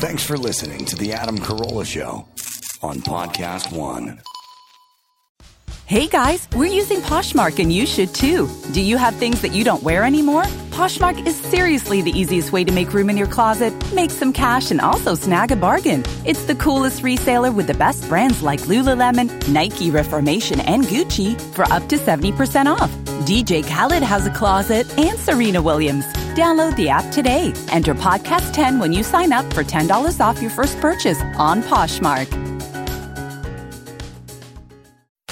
Thanks for listening to The Adam Carolla Show on Podcast One. Hey guys, we're using Poshmark and you should too. Do you have things that you don't wear anymore? Poshmark is seriously the easiest way to make room in your closet, make some cash, and also snag a bargain. It's the coolest reseller with the best brands like Lululemon, Nike, Reformation, and Gucci for up to 70% off. DJ Khaled has a closet and Serena Williams. Download the app today. Enter podcast 10 when you sign up for $10 off your first purchase on Poshmark.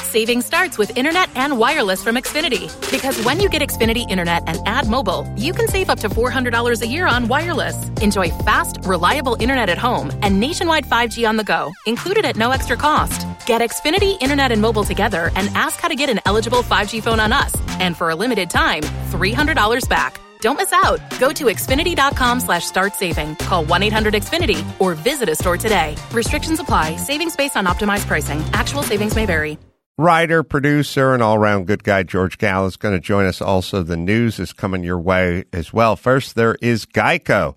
Saving starts with internet and wireless from Xfinity. Because when you get Xfinity internet and add mobile, you can save up to $400 a year on wireless. Enjoy fast, reliable internet at home and nationwide 5G on the go, included at no extra cost. Get Xfinity internet and mobile together and ask how to get an eligible 5G phone on us. And for a limited time, $300 back. Don't miss out. Go to Xfinity.com slash start saving. Call 1 800 Xfinity or visit a store today. Restrictions apply. Savings based on optimized pricing. Actual savings may vary. Writer, producer, and all round good guy George Gallo is going to join us. Also, the news is coming your way as well. First, there is Geico.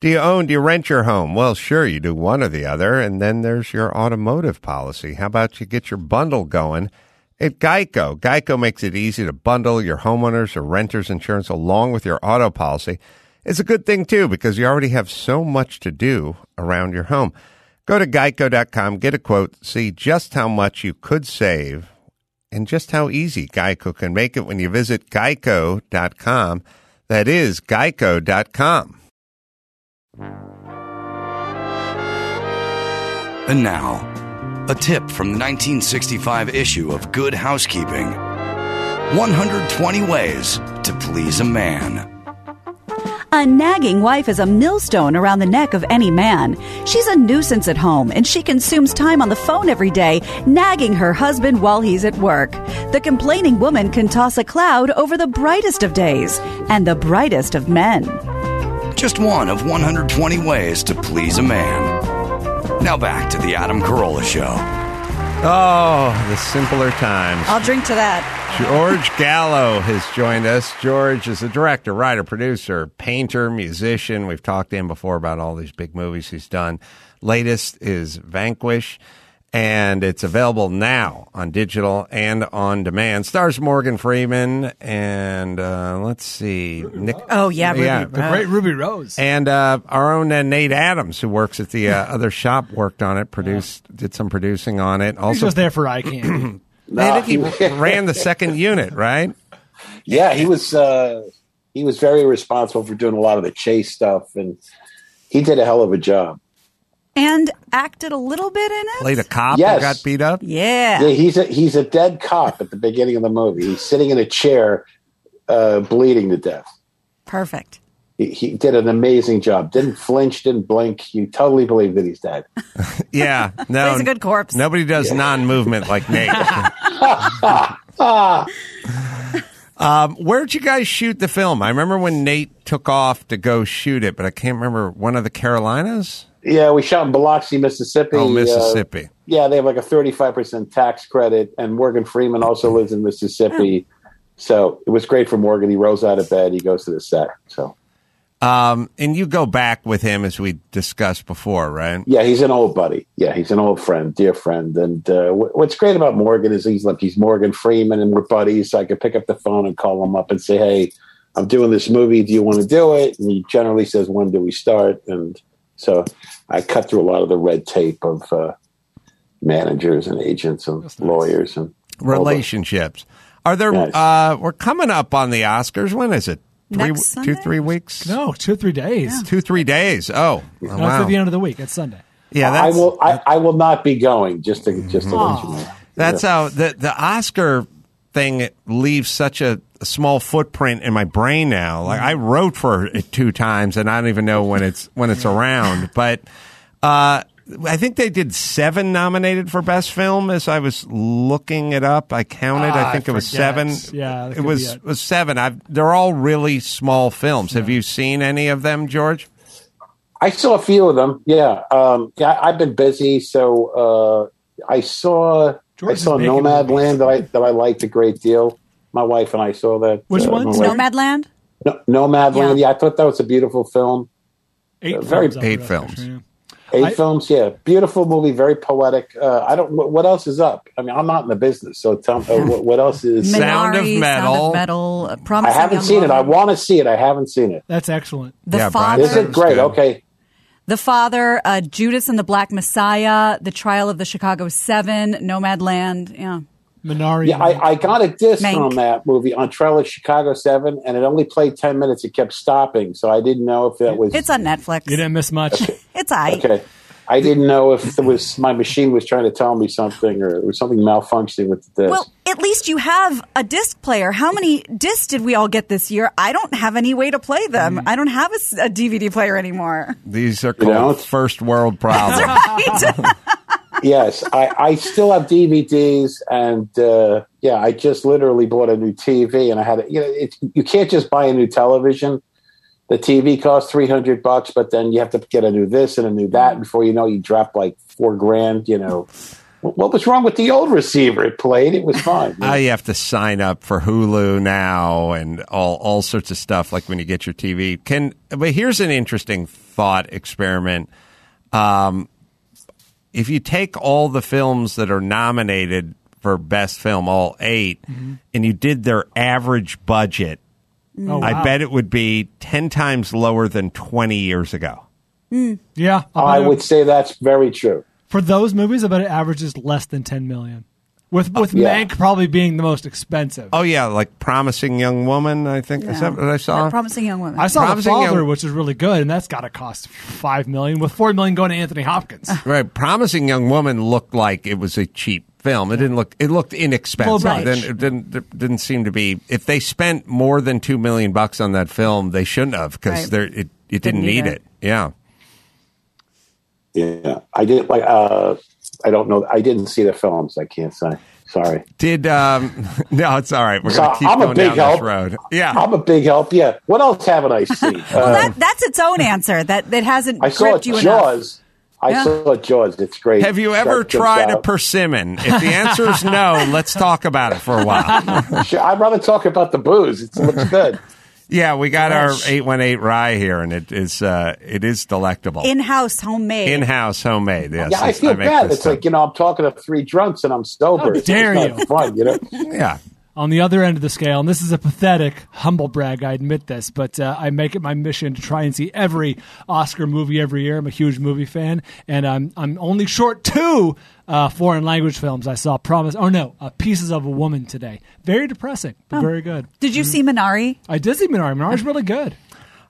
Do you own, do you rent your home? Well, sure, you do one or the other. And then there's your automotive policy. How about you get your bundle going at Geico? Geico makes it easy to bundle your homeowners or renters insurance along with your auto policy. It's a good thing, too, because you already have so much to do around your home. Go to geico.com, get a quote, see just how much you could save and just how easy Geico can make it when you visit geico.com. That is geico.com. And now, a tip from the 1965 issue of Good Housekeeping 120 Ways to Please a Man. A nagging wife is a millstone around the neck of any man. She's a nuisance at home and she consumes time on the phone every day, nagging her husband while he's at work. The complaining woman can toss a cloud over the brightest of days and the brightest of men. Just one of 120 ways to please a man. Now back to the Adam Carolla Show. Oh, the simpler times. I'll drink to that. George Gallo has joined us. George is a director, writer, producer, painter, musician. We've talked to him before about all these big movies he's done. Latest is Vanquish, and it's available now on digital and on demand. Stars Morgan Freeman and uh, let's see, Nick. Oh yeah, Ruby. Yeah, The great Ruby Rose. and uh, our own uh, Nate Adams, who works at the uh, other shop, worked on it, produced, did some producing on it. He's Also, just there for eye candy. I think he ran the second unit, right? Yeah, he was uh, he was very responsible for doing a lot of the chase stuff, and he did a hell of a job. And acted a little bit in it. Played a cop Yes. who got beat up. Yeah. Yeah, he's a he's a dead cop at the beginning of the movie. He's sitting in a chair, uh, bleeding to death. Perfect. He, he did an amazing job. Didn't flinch, didn't blink. You totally believe that he's dead. Yeah, no, Plays a good corpse. Nobody does non-movement like Nate. um, where'd you guys shoot the film? I remember when Nate took off to go shoot it, but I can't remember one of the Carolinas. Yeah, we shot in Biloxi, Mississippi. Oh, Uh, Mississippi. yeah, they have like a thirty-five percent tax credit, and Morgan Freeman also lives in Mississippi. So it was great for Morgan. He rose out of bed. He goes to the set. So Um, and you go back with him as we discussed before, right? yeah, he's an old buddy. Yeah, he's an old friend, dear friend. And uh, wh- what's great about Morgan is he's like he's Morgan Freeman, and we're buddies. So I could pick up the phone and call him up and say, "Hey, I'm doing this movie. Do you want to do it?" And he generally says, "When do we start?" And so I cut through a lot of the red tape of uh, managers and agents and lawyers and all the- Relationships. Are there? Yes. Uh, we're coming up on the Oscars. When is it? Three, Next two, three weeks. no, two three days. two, three days. Oh, No, it's wow. at the end of the week. It's Sunday. Yeah, I that's will. I, I will not be going. Just to just to let you know. That's how the the Oscar thing leaves such a, a small footprint in my brain now. Like I wrote for it two times, and I don't even know when it's when it's around. But uh, I think they did seven nominated for best film. As I was looking it up, I counted. Ah, I think I it was seven. Yeah, it was it. was seven. I've, they're all really small films. Have you seen any of them, George? I saw a few of them. Yeah, um, yeah. I've been busy, so uh, I saw George I saw making Nomad. Land that I that I liked a great deal. My wife and I saw that. Which uh, one? my Sorry? Nomadland. No, Nomad Yeah. Land. Yeah, I thought that was a beautiful film. Eight Uh, very films. eight films. picture, yeah. Eight I- films, yeah, beautiful movie, very poetic. Uh, I don't. What, what else is up? I mean, I'm not in the business, so tell me uh, what, what else is. Sound of Minari, Sound Metal. of Metal. uh, I haven't Young seen it. I want to see it. I haven't seen it. That's excellent. The Yeah, Brian Father. Is it great? good. Okay. The Father, uh, Judas and the Black Messiah, The Trial of the Chicago Seven, Nomadland. Yeah. Minari. Yeah, I, I got a disc Mank. from that movie on Trailer Chicago Seven, and it only played ten minutes. It kept stopping, so I didn't know if that was. It's on Netflix. you didn't miss much. It's I. okay. I didn't know if it was my machine was trying to tell me something, or it was something malfunctioning with the disc. Well, at least you have a disc player. How many discs did we all get this year? I don't have any way to play them. Mm. I don't have a DVD player anymore. These are You called know? first world problems. Right? yes, I, I still have DVDs, and uh, yeah, I just literally bought a new TV, and I had you know it, you can't just buy a new television. The TV costs three hundred bucks, but then you have to get a new this and a new that. Before you know, you drop like four grand. You know, what, was wrong with the old receiver? It played. It was fine. Uh, you have to sign up for Hulu now and all all sorts of stuff. Like when you get your TV. Can but here's an interesting thought experiment. Um, if you take all the films that are nominated for best film, all 8 mm-hmm. and you did their average budget, mm. Oh, I wow. bet it would be ten times lower than twenty years ago. Mm. Yeah, I'll I would say that's very true. for those movies. I bet it averages less than ten million. With with yeah. Mank probably being the most expensive. Oh yeah, like Promising Young Woman. I think is that what I saw. Yeah, Promising Young Woman. I saw The Promising Father, Young- which is really good, and that's got to cost five million, with four million going to Anthony Hopkins. Right, Promising Young Woman looked like it was a cheap film. It didn't look. It looked inexpensive. Low budget. Then it didn't. It didn't seem to be. If they spent more than two million bucks on that film, they shouldn't have because Right. there it it didn't, Didn't need need it. it. Yeah. Yeah, I did like. Uh, I don't know. I didn't see the films. I can't say. Sorry. Did um? No, it's all right. We're So gonna keep I'm a big down help. this road. Yeah. I'm a big help. Yeah. What else haven't I seen? well, Uh, that, that's its own answer. That that hasn't I saw gripped you enough. Jaws. I Yeah. saw Jaws. It's great. Have you ever Shark tried a persimmon? If the answer is no, let's talk about it for a while. Sure, I'd rather talk about the booze. It looks good. Yeah, we got our eight one eight rye here, and it is uh, it is delectable. In-house, homemade. In house, homemade. Yes, yeah, I It's- feel make bad. It's stuff. like you know, I'm talking to three drunks and I'm sober. How It's dare not you. Fun, you know. yeah. On the other end of the scale, and this is a pathetic humble brag, I admit this, but uh, I make it my mission to try and see every Oscar movie every year. I'm a huge movie fan, and I'm I'm only short two uh, foreign language films. I saw Promise, oh no, uh, Pieces of a Woman today. Very depressing, but very good. Did you see Minari? I did see Minari. Minari's really good.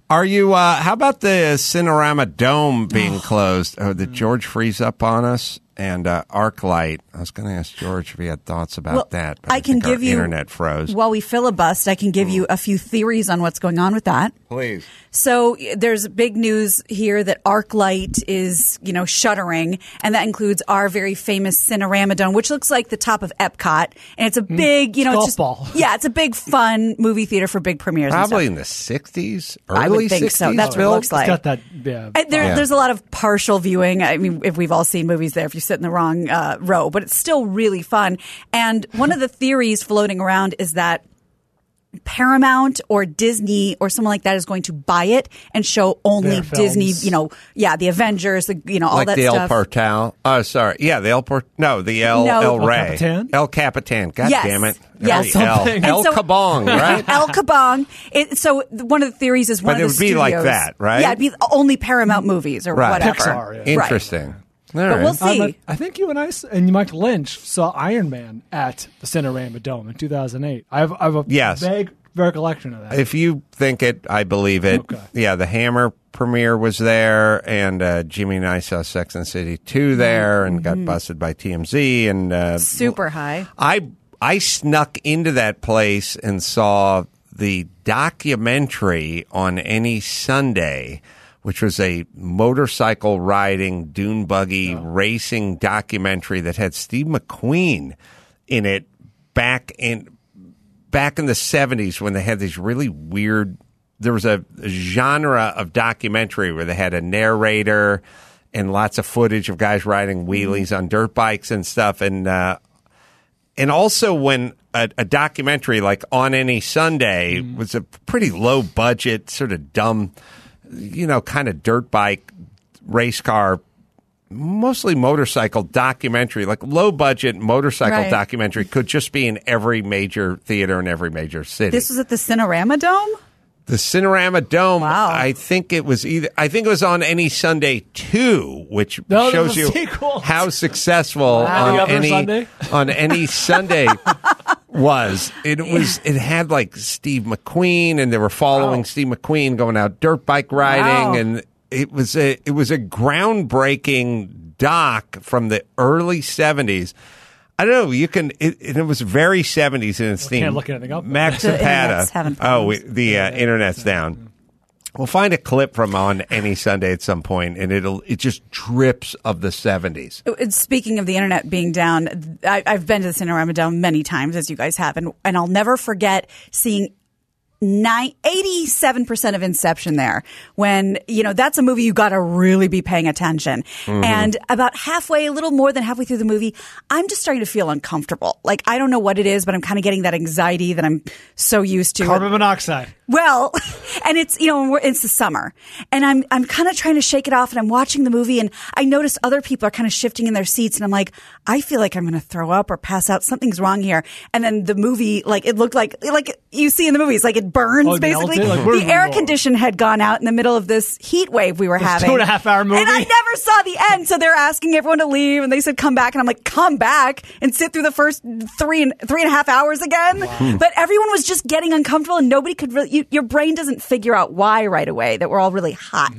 Are you? Uh, how about the Cinerama Dome being closed? Oh, did George freeze up on us? And uh, ArcLight. I was going to ask George if he had thoughts about Well, that. But I can give you internet froze. While we filibust, I can give you a few theories on what's going on with that. Please. So there's big news here that ArcLight is, you know, shuttering, and that includes our very famous Cinerama Dome, which looks like the top of Epcot, and it's a big, you know, it's just, ball. yeah, it's a big fun movie theater for big premieres. and Probably stuff. in the sixties, early I would think so. 60s That's what it built? looks like. It's got that. Yeah, And there, Yeah. There's a lot of partial viewing. I mean, if we've all seen movies there, if you sit in the wrong uh, row, but it's still really fun. And one of the theories floating around is that Paramount or Disney or someone like that is going to buy it and show only Disney. You know, yeah, the Avengers, the you know all like that the El stuff. Portal. Oh, sorry. Yeah, the El Port. No, the El No. El El Rey. Capitan? El Capitan. God Yes. damn it. Yes. El, El, Something. El And so- Kabong, right? El Kabong. It, so th- one of the theories is one But of it the would be like studios- that, right? Yeah, it'd be only Paramount movies or Right. whatever. Pixar, yeah. Right. Interesting. All But right. we'll see. Um, I think you and I and Mike Lynch saw Iron Man at the Cinerama Dome in 2008. I have, I have a Yes. vague recollection of that. If you think it, I believe it. Okay. Yeah, the Hammer premiere was there, and uh, Jimmy and I saw Sex and City 2 there and got busted by TMZ. And uh, Super high. I I snuck into that place and saw the documentary on any Sunday, which was a motorcycle riding dune buggy racing documentary that had Steve McQueen in it back in back in the 70s when they had these really weird there was a, a genre of documentary where they had a narrator and lots of footage of guys riding wheelies on dirt bikes and stuff. And uh, and also when a, a documentary like on any Sunday was a pretty low budget, sort of dumb, you know, kind of dirt bike race car mostly motorcycle documentary, like low budget motorcycle Right. documentary, could just be in every major theater in every major city. This was at the Cinerama Dome. the Cinerama Dome. Wow. I think it was either. I think it was on Any Sunday too, which No, shows you sequel. how successful Wow. on The any on any Sunday was. It was. It had like Steve McQueen, and they were following Steve McQueen going out dirt bike riding, Wow. and it was a it was a groundbreaking doc from the early seventies. I don't know. You can. It, it was very seventies in its theme. can't look anything up. Max The internet's having Zapata. Oh, we, the uh, internet's down. We'll find a clip from on any Sunday at some point, and it'll it just drips of the seventies. Uh, Speaking of the internet being down, I, I've been to the Cinerama Dome many times, as you guys have, and, and I'll never forget seeing nine, 87% of Inception there when, you know, that's a movie you got to really be paying attention. Mm-hmm. And about halfway, a little more than halfway through the movie, I'm just starting to feel uncomfortable. Like, I don't know what it is, but I'm kind of getting that anxiety that I'm so used to. Carbon monoxide. Well, and it's you know it's the summer, and I'm I'm kind of trying to shake it off, and I'm watching the movie, and I notice other people are kind of shifting in their seats, and I'm like, I feel like I'm going to throw up or pass out. Something's wrong here. And then the movie, like it looked like like you see in the movies, like it burns Oh, basically. melted? Like, the air whoa. condition had gone out in the middle of this heat wave we were having. two and a half hour movie? and I never saw the end. So they're asking everyone to leave, and they said come back, and I'm like, come back and sit through the first three and three and a half hours again. But everyone was just getting uncomfortable, and nobody could really. You, your brain doesn't figure out why right away that we're all really hot.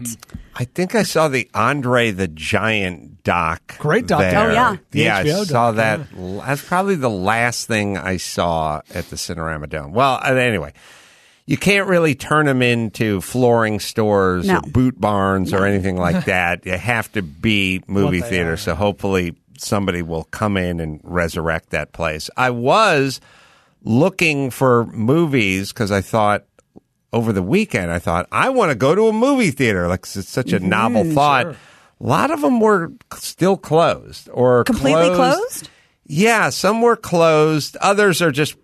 I think I saw the Andre the Giant doc. Great doc. there. Oh, yeah. The yeah. I saw doc, that. That's probably the last thing I saw at the Cinerama Dome. Well, uh, anyway. You can't really turn them into flooring stores No. or boot barns or anything like that. You have to be movie they theater. are, So hopefully somebody will come in and resurrect that place. I was looking for movies because I thought over the weekend, I thought, I want to go to a movie theater. Like, it's such a mm-hmm, novel thought. A lot of them were still closed or Completely closed? Yeah, some were closed. Others are just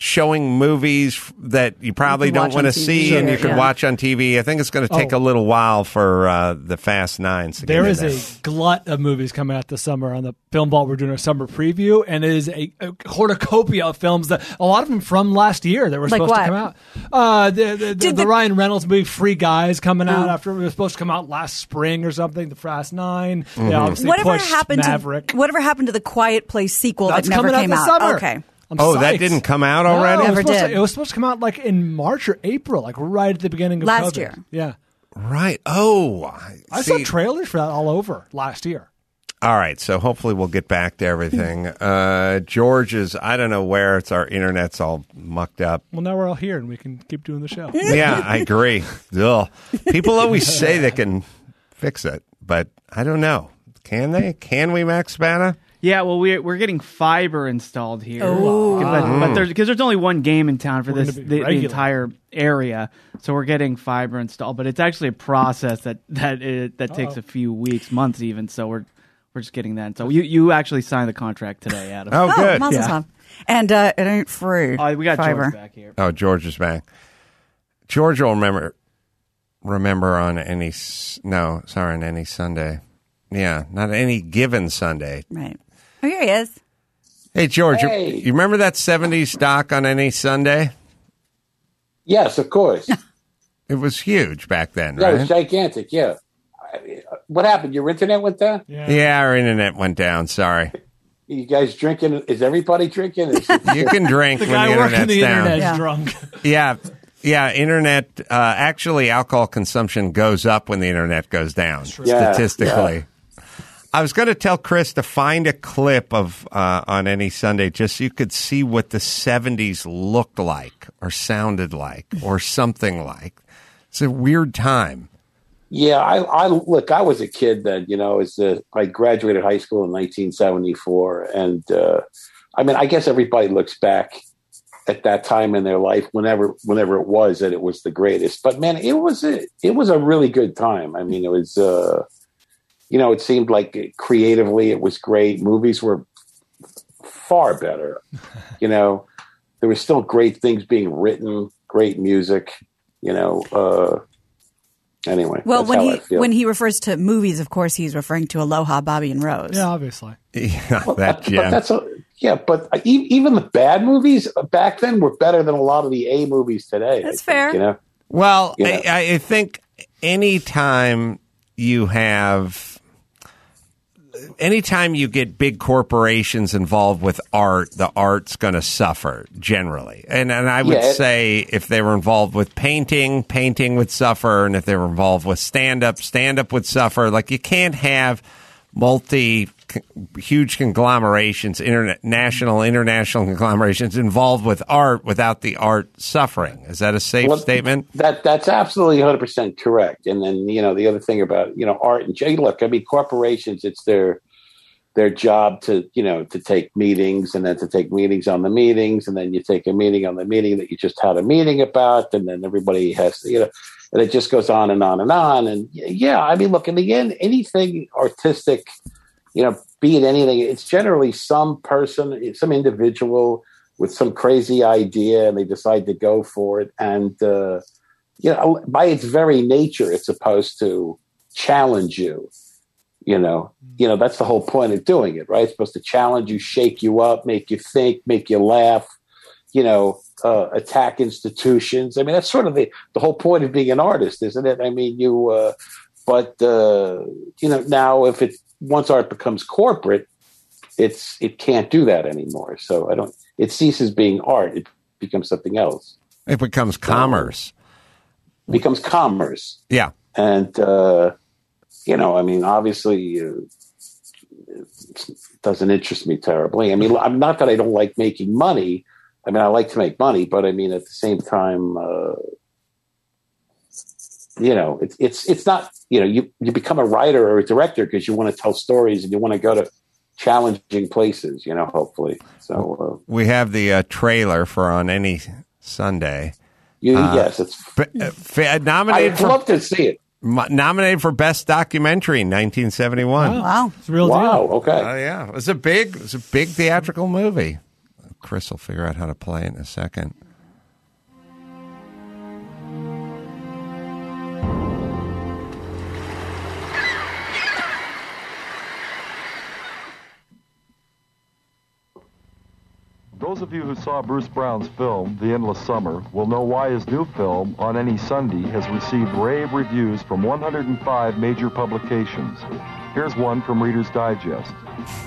showing movies that you probably can don't want to on TV. see and you Sure, can yeah. watch on TV. I think it's going to take Oh. a little while for uh, the Fast Nines to There get is in a glut of movies coming out this summer on the Film Vault. We're doing a summer preview, and it is a, a cornucopia of films that a lot of them from last year that were Like supposed what? to come out. Uh, the the, the, Did the the- Ryan Reynolds movie Free Guys coming out Oh. after it was supposed to come out last spring or something. The Fast 9 Mm-hmm. They obviously Whatever happened Maverick. to whatever happened to the Quiet Place sequel That's that never coming out came this out? summer. Okay. I'm Oh, that didn't come out No, already? it was Never supposed to- did. it was supposed to come out like in March or April, like right at the beginning of Last COVID. year. Yeah. Right. Oh, I, I see. saw trailers for that all over last year. All right, so hopefully we'll get back to everything. uh, George is, I don't know where it's our internet's all mucked up. Well, now we're all here and we can keep doing the show. Yeah, I agree. Ugh. People always say they can fix it, but I don't know. Can they? Can we, Max Spana? Yeah, well, we're we're getting fiber installed here, Oh. but, but there's because there's only one game in town for We're this the, the entire area, so we're getting fiber installed. But it's actually a process that that it, that takes Uh-oh. a few weeks, months even. So we're we're just getting that. So you you actually signed the contract today, Adam. Oh, good. Mazel Yeah. And uh, it ain't free. Oh, we got Fiber. George back here. Oh, George is back. George will remember remember on any no, sorry, on any Sunday. Yeah, not any given Sunday. Right. Oh, here he is. Hey, George, you- Hey. You, remember that '70s stock on any Sunday? Yes, of course. It was huge back then, Yeah, it was gigantic. Yeah. What happened? Your internet went down? Yeah, our internet went down. Sorry. You guys drinking? Is everybody drinking? Is it- You can drink The when guy the working internet's the down. internet is Yeah. drunk. Yeah, yeah. Internet. Uh, actually, alcohol consumption goes up when the internet goes down. Yeah, Statistically, I was going to tell Chris to find a clip of uh, on any Sunday just so you could see what the '70s looked like, or sounded like, or something like. It's a weird time. Yeah, I, I look. I was a kid then. You know, as uh, I graduated high school in 1974, and uh, I mean, I guess everybody looks back at that time in their life, whenever whenever it was, that it was the greatest. But man, it was a, it was a really good time. I mean, it was. Uh, you know, it seemed like creatively it was great. Movies were far better. You know, there were still great things being written, great music. You know, uh, Anyway, Well, when he when he refers to movies, of course, he's referring to Aloha, Bobby and Rose. Yeah, obviously. Yeah, Well, that but that's a, yeah, but e- even the bad movies back then were better than a lot of the A movies today. I That's think, fair. You know, Well, You know. I, I think anytime you have, anytime you get big corporations involved with art, the art's going to suffer generally. And and I would Yeah, it- say if they were involved with painting, painting would suffer, and if they were involved with stand up, stand up would suffer. Like you can't have multi huge conglomerations, internet, national, international conglomerations involved with art without the art suffering. Is that a safe Well, statement? That that's absolutely 100 percent correct. And then you know the other thing about you know art and look, I mean corporations, it's their their job to you know to take meetings and then to take meetings on the meetings and then you take a meeting on the meeting that you just had a meeting about and then everybody has to, you know and it just goes on and on and on and yeah i mean look in the end anything artistic you know be it anything it's generally some person some individual with some crazy idea and they decide to go for it. And uh you know by its very nature it's supposed to challenge you you know. You know that's the whole point of doing it right? It's supposed to challenge you shake you up make you think make you laugh you know uh, attack institutions. I mean that's sort of the the whole point of being an artist isn't it? I mean you uh but uh you know now if it once art becomes corporate it's it can't do that anymore so i don't it ceases being art it becomes something else It becomes commerce. it becomes commerce Yeah. and uh, you know, I mean, obviously, uh, it doesn't interest me terribly. I mean, I'm not that I don't like making money. I mean, I like to make money, but I mean, at the same time, uh, you know, it's it's it's not. You know, you you become a writer or a director because you want to tell stories and you want to go to challenging places. You know, hopefully. So uh, We have the uh, trailer for on any Sunday. you, yes, it's. F- uh, f- nominated I'd for love to see it. mo- nominated for best documentary in 1971. Wow. It's a real Wow. deal. Okay. Oh yeah, it's a big, it was a big theatrical movie. Chris will figure out how to play it in a second. Those of you who saw Bruce Brown's film, The Endless Summer, will know why his new film, On Any Sunday, has received rave reviews from 105 major publications. Here's one from Reader's Digest.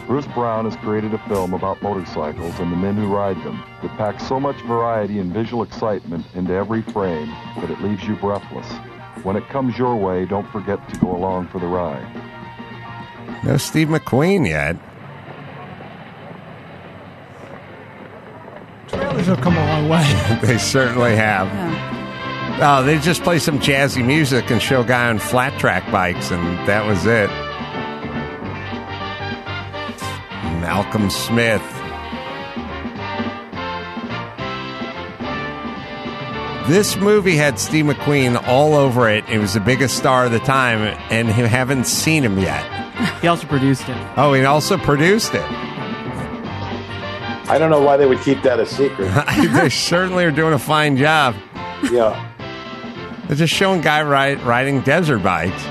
Bruce Brown has created a film about motorcycles and the men who ride them that packs so much variety and visual excitement into every frame that it leaves you breathless. When it comes your way, don't forget to go along for the ride. No Steve McQueen yet. Have come a long way. They certainly have. Oh, they just play some jazzy music and show a guy on flat track bikes, and that was it. Malcolm Smith. This movie had Steve McQueen all over it. It was the biggest star of the time, and you haven't seen him yet. He also produced it. Oh, he also produced it. I don't know why they would keep that a secret. they certainly are doing a fine job. yeah. They're just showing guy ride, riding desert bikes.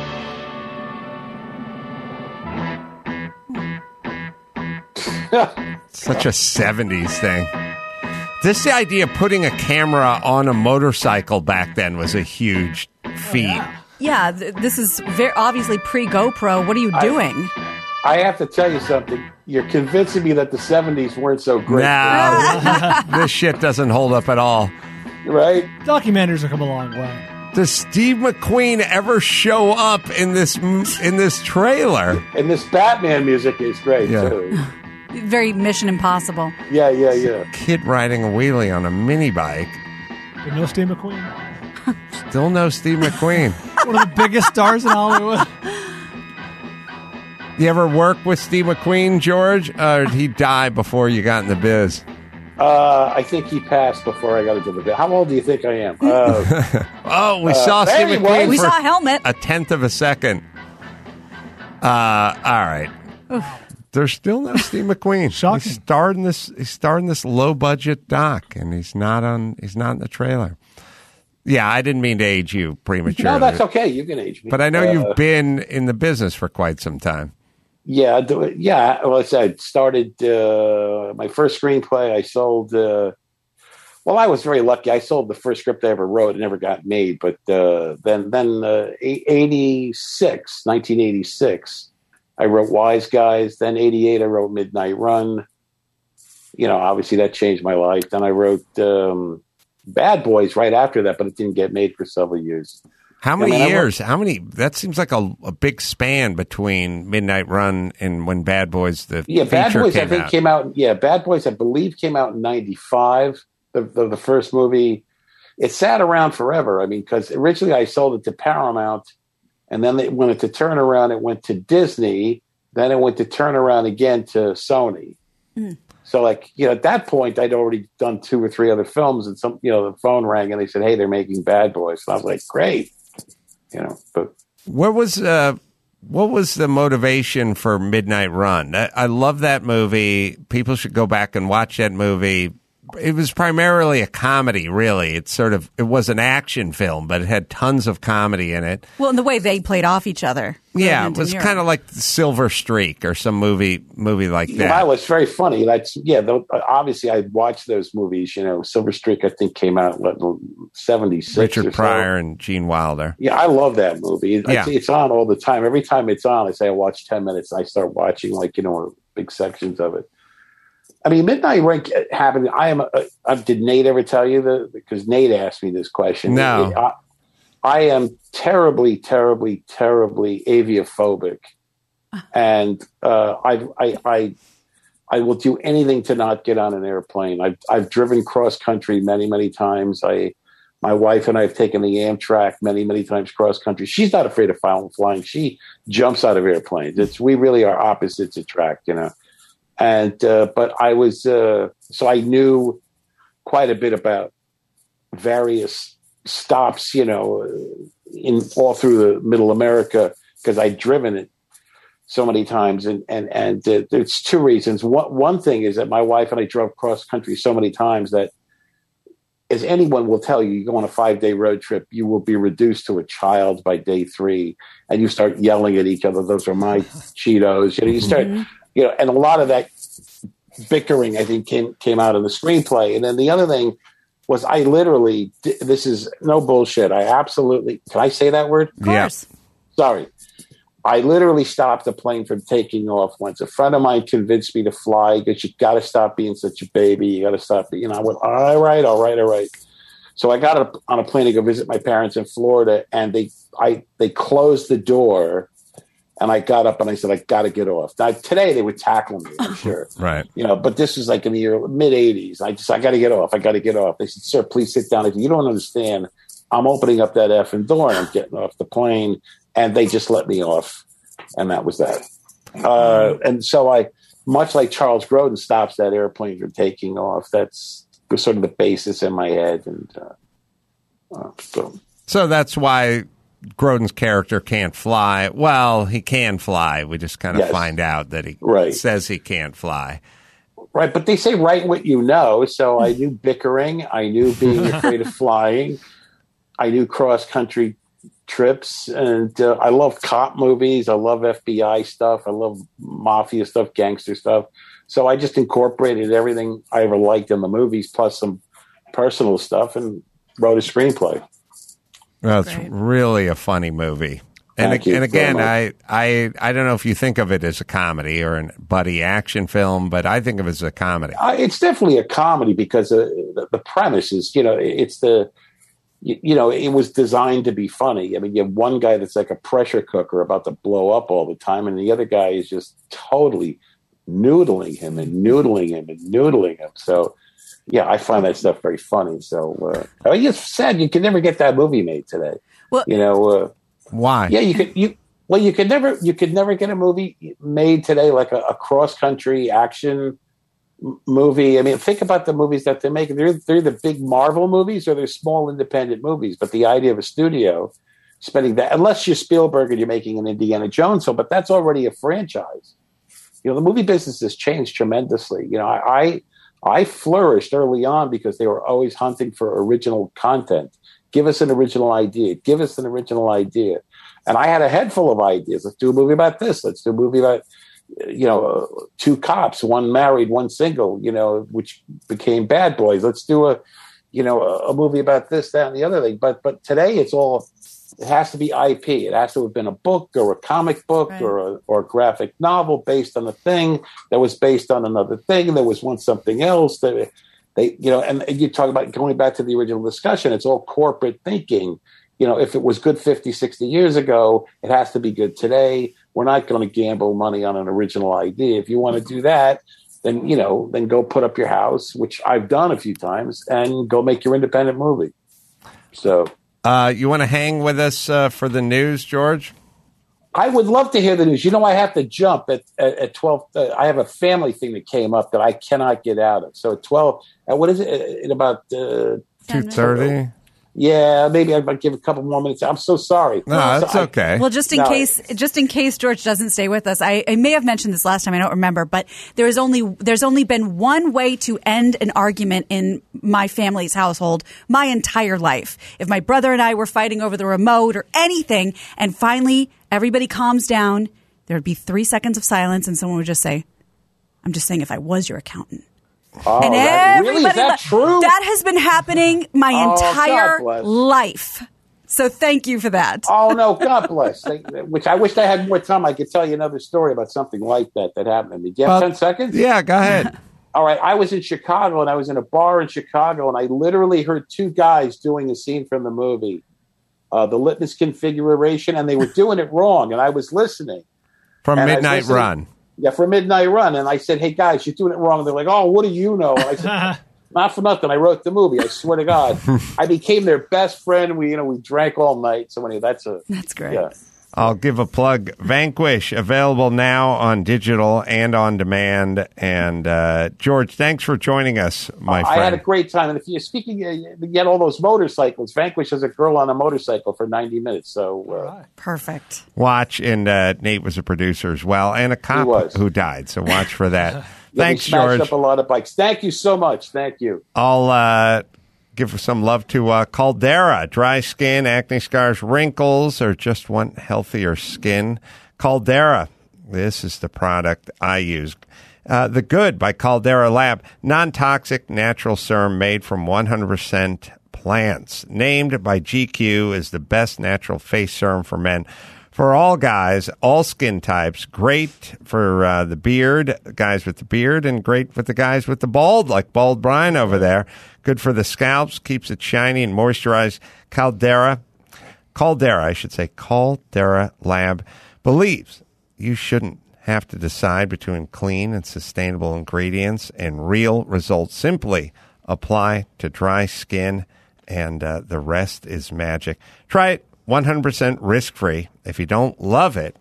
Such a 70s thing. This the idea of putting a camera on a motorcycle back then was a huge feat. Yeah, th- this is very obviously pre GoPro. What are you doing? I have to tell you something. You're convincing me that the 70s weren't so great. Now, this shit doesn't hold up at all. Right? Documentaries have come a long way. Does Steve McQueen ever show up in this in this trailer? And this Batman music is great, Yeah. too. Very Mission Impossible. Yeah, yeah, yeah. Kid riding a wheelie on a mini bike. But no Steve McQueen. Still no Steve McQueen. One of the biggest stars in Hollywood. You ever work with Steve McQueen, George? Or did he die before you got in the biz? Uh, I think he passed before I got into the bit. How old do you think I am? Uh, Oh, we saw Steve he McQueen. We for saw a helmet. a tenth of a second. Uh, all right. There's still no Steve McQueen. Shocking. He starred in this. He starred in this low budget doc, and he's not on. He's not in the trailer. Yeah, I didn't mean to age you prematurely. No, that's okay. You can age me. But I know Uh, you've been in the business for quite some time. Yeah, yeah. Well, I said started uh, my first screenplay. I sold. Uh, well, I was very lucky. I sold the first script I ever wrote. It never got made. But uh, then, then uh, 86, 1986, I wrote Wise Guys. Then 88, I wrote Midnight Run. You know, obviously that changed my life. Then I wrote um, Bad Boys right after that, but it didn't get made for several years. How Yeah, many man, I years? How many? That seems like a, a big span between Midnight Run and when Bad Boys the Yeah, Bad feature Boys. came I think out. came out. Yeah, Bad Boys. I believe came out in '95. The, the the first movie. It sat around forever. I mean, because originally I sold it to Paramount, and then they wanted to turn around. It went to Disney. Then it went to turn around again to Sony. Hmm. So, like you know, at that point, I'd already done two or three other films, and some you know, the phone rang and they said, "Hey, they're making Bad Boys." And I was like, "Great," you know. But What was uh, what was the motivation for Midnight Run? I, I love that movie. People should go back and watch that movie. It was primarily a comedy, really. It's sort of it was an action film, but it had tons of comedy in it. Well, and the way they played off each other. Yeah, it was kind of like Silver Streak or some movie movie like Yeah, that. was very funny. That's yeah. Though, obviously, I watched those movies. You know, Silver Streak. I think came out what seventy six. Richard Pryor and Gene Wilder. Yeah, I love that movie. It- Yeah. It's, it's on all the time. Every time it's on, I say I watch ten minutes. And I start watching like you know big sections of it. I mean, Midnight Run happened. I am. A, uh, did Nate ever tell you that? Because Nate asked me this question. No. I, I am terribly, terribly, terribly aviophobic, and uh, I, I, I, I will do anything to not get on an airplane. I've, I've driven cross country many, many times. I, my wife and I have taken the Amtrak many, many times cross country. She's not afraid of flying. flying. She jumps out of airplanes. It's we really are opposites attract, you know. And uh, but I was uh, so I knew quite a bit about various stops, you know, in all through the Middle America because I'd driven it so many times, and and and uh, there's two reasons. One one thing is that my wife and I drove cross country so many times that, as anyone will tell you, you go on a five day road trip, you will be reduced to a child by day three, and you start yelling at each other. Those are my Cheetos. You know, you start, you know, and a lot of that bickering, I think, came came out in the screenplay. And then the other thing was, I literally, this is no bullshit. I absolutely, can I say that word? Yes. course. Sorry. I literally stopped the plane from taking off once. A friend of mine convinced me to fly because you got to stop being such a baby. You got to stop. You know, I went, all right, all right, all right. So I got on a plane to go visit my parents in Florida, and they, I, they closed the door, and I got up and I said, I got to get off. Now today they would tackle me, I'm sure Right. you know, but this was like in the year mid '80s. I just, I got to get off. I got to get off. They said, "Sir, please sit down." If you don't understand, I'm opening up that effing door and I'm getting off the plane, and they just let me off, and that was that. Uh, and so I, much like Charles Grodin stops that airplane from taking off. That's sort of the basis in my head, and uh, uh, so So that's why Grodin's character can't fly. Well, he can fly. We just kind of Yes. find out that he Right. says he can't fly. Right, but they say write what you know. So I knew bickering. I knew being afraid of flying. I knew cross country trips, and uh, I love cop movies. I love FBI stuff. I love mafia stuff, gangster stuff. So I just incorporated everything I ever liked in the movies, plus some personal stuff, and wrote a screenplay. Well, it's Great. really a funny movie. And, Thank you and very again, much. I, I I don't know if you think of it as a comedy or a buddy action film, but I think of it as a comedy. Uh, it's definitely a comedy because uh, the, the premise is, you know, it's the, you, you know, it was designed to be funny. I mean, you have one guy that's like a pressure cooker about to blow up all the time, and the other guy is just totally noodling him and noodling him and noodling him. So, yeah, I find that stuff very funny. So, uh, I mean, it's sad you can never get that movie made today. Well- you know, uh, Why? yeah, you could you well you could never you could never get a movie made today like a, a cross country action movie. I mean, think about the movies that they're making. They're they're the big Marvel movies or they're small independent movies. But the idea of a studio spending that unless you're Spielberg and you're making an Indiana Jones film, but that's already a franchise. You know, the movie business has changed tremendously. You know, I I, I flourished early on because they were always hunting for original content Give us an original idea. Give us an original idea. And I had a head full of ideas. Let's do a movie about this. Let's do a movie about, you know, two cops, one married, one single, you know, which became Bad Boys. Let's do a, you know, a, a movie about this, that, and the other thing. But but today it's all it has to be IP. It has to have been a book or a comic book Right. or a, or a graphic novel based on a thing that was based on another thing. There was once something else that they, you know, and, and you talk about going back to the original discussion, it's all corporate thinking. You know, if it was good 50, 60 years ago, it has to be good today. We're not going to gamble money on an original idea. If you want to do that, then, you know, then go put up your house, which I've done a few times, and go make your independent movie. So Uh, you want to hang with us uh, for the news, George? I would love to hear the news. You know, I have to jump at at, at twelve. Uh, I have a family thing that came up that I cannot get out of. So at twelve, uh, what is it? uh, In about uh, Two thirty. Yeah, maybe I might give a couple more minutes. I'm so sorry. No, So that's I- okay. Well, just in No. case, just in case George doesn't stay with us, I, I may have mentioned this last time. I don't remember, but there is only there's only been one way to end an argument in my family's household my entire life. If my brother and I were fighting over the remote or anything, and finally everybody calms down, there would be three seconds of silence, and someone would just say, "I'm just saying, if I was your accountant." Oh, and that, really is everybody that true? That has been happening my Oh, entire life. So thank you for that. oh no, God bless. They- Which I wish I had more time. I could tell you another story about something like that that happened to me. Do you have Well, ten seconds? Yeah, go ahead. All right, I was in Chicago and I was in a bar in Chicago and I literally heard two guys doing a scene from the movie, uh, the litmus configuration, and they were doing it wrong. And I was listening. From And Midnight listening- Run. Yeah, for a Midnight Run. And I said, hey guys, you're doing it wrong. And they're like, oh, what do you know? And I said, not for nothing. I wrote the movie. I swear to God. I became their best friend. We, you know, we drank all night. So anyway, that's a That's great. yeah. I'll give a plug. Vanquish available now on digital and on demand. And uh, George, thanks for joining us, my friend. I had a great time. And if you're speaking, uh, you get all those motorcycles. Vanquish has a girl on a motorcycle for 90 minutes. So uh, Perfect. watch, and uh, Nate was a producer as well, and a cop who died. So watch for that. thanks, George. up a lot of bikes. Thank you so much. Thank you. I'll uh, give some love to uh, Caldera. Dry skin, acne scars, wrinkles, or just want healthier skin. Caldera. This is the product I use. Uh, the Good by Caldera Lab. Non toxic natural serum made from 100% plants. Named by GQ as the best natural face serum for men for all guys, all skin types. Great for uh, the beard, guys with the beard, and great with the guys with the bald, like Bald Brian over there. Good for the scalps, keeps it shiny and moisturized. Caldera, Caldera, I should say, Caldera Lab believes you shouldn't have to decide between clean and sustainable ingredients and real results. Simply apply to dry skin, and uh, the rest is magic. Try it 100% risk free. If you don't love it,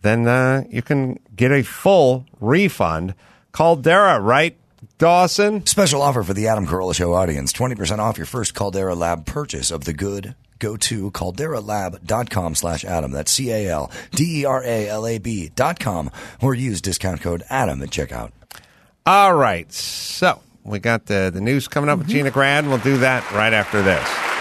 then uh, you can get a full refund. Caldera, right, Dawson? Special offer for the Adam Carolla Show audience 20% off your first Caldera Lab purchase of the good. Go to calderalab.com slash Adam. That's C A L D E R A L A B dot com or use discount code Adam at checkout. All right. So we got the, the news coming up with Gina Grad. We'll do that right after this.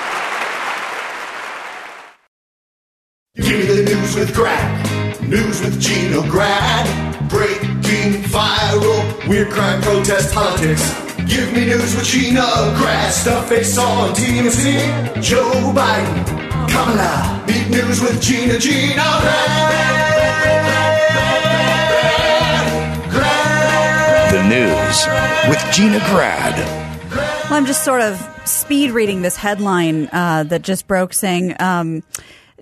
Give me the news with Grad. News with Gina Grad. Breaking viral. Weird crime, protest, politics. Give me news with Gina Grad. Stuff face on TMZ. Joe Biden. Kamala. Meet news with Gina. Gina Grad. Grad. The news with Gina Grad. Well, I'm just sort of speed reading this headline uh, that just broke saying um,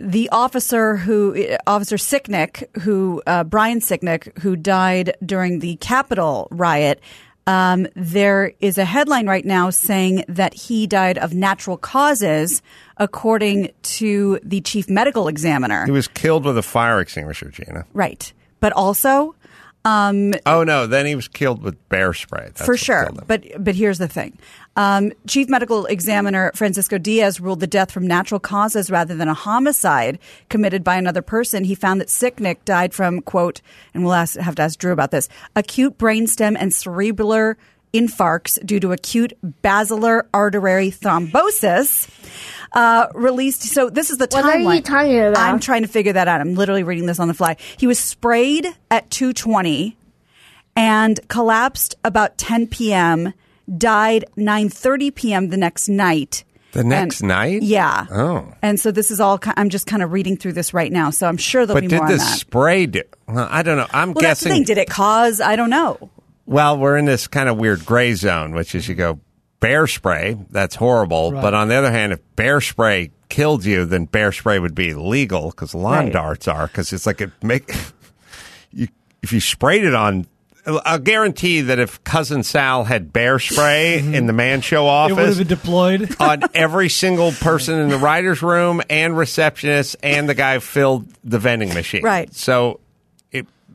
the officer who, Officer Sicknick, who, uh, Brian Sicknick, who died during the Capitol riot. Um, there is a headline right now saying that he died of natural causes, according to the chief medical examiner. He was killed with a fire extinguisher, Gina. Right. But also, um, Oh, no. Then he was killed with bear spray. That's for sure. But but here's the thing: um, Chief Medical Examiner Francisco Diaz ruled the death from natural causes rather than a homicide committed by another person. He found that Sicknick died from quote, and we'll ask, have to ask Drew about this: acute brainstem and cerebellar infarcts due to acute basilar artery thrombosis. Uh, released. So this is the What timeline. are you talking about? I'm trying to figure that out. I'm literally reading this on the fly. He was sprayed at 220 and collapsed about 10 p.m. Died 9:30 p.m. the next night. The next And- night? Yeah. Oh. And so this is all. I'm just kind of reading through this right now. So I'm sure there'll But be did more the on that. spray do? Well, I don't know. I'm well, that's the guessing. thing. Did it cause? I don't know. Well, we're in this kind of weird gray zone, which is you go bear spray. That's horrible. Right. But on the other hand, if bear spray killed you, then bear spray would be illegal because lawn Right. darts are. Because it's like it make you if you sprayed it on. I'll guarantee that if cousin Sal had bear spray in the man show office, It would have been deployed. on every single person in the writer's room and receptionist and the guy who filled the vending machine. Right. So it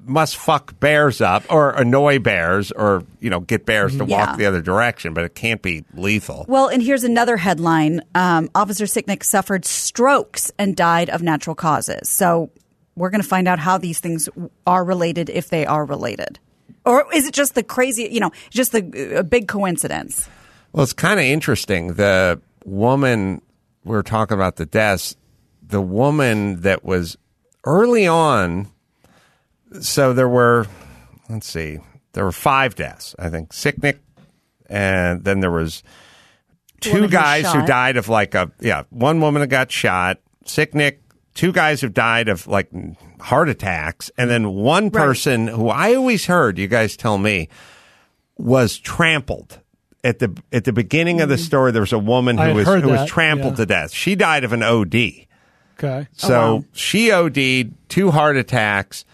must fuck bears up or annoy bears or, you know, get bears to Yeah. walk the other direction, but it can't be lethal. Well, and here's another headline: um, Officer Sicknick suffered strokes and died of natural causes. So we're going to find out how these things are related, if they are related, or is it just the crazy? You know, just the a big coincidence? Well, it's kind of interesting. The woman, we were talking about the deaths, the woman that was early on, so there were, let's see, there were five deaths, I think. Sicknick, and then there was two woman who guys who died of like a, yeah, one woman that got shot, Sicknick, two guys who died of like heart attacks, and then one person who I always heard, you guys tell me, was trampled. At the at the beginning of the mm. story, there was a woman I who had was heard who was that, trampled yeah. to death. She died of an OD. Okay. Oh, so she OD'd, two heart attacks,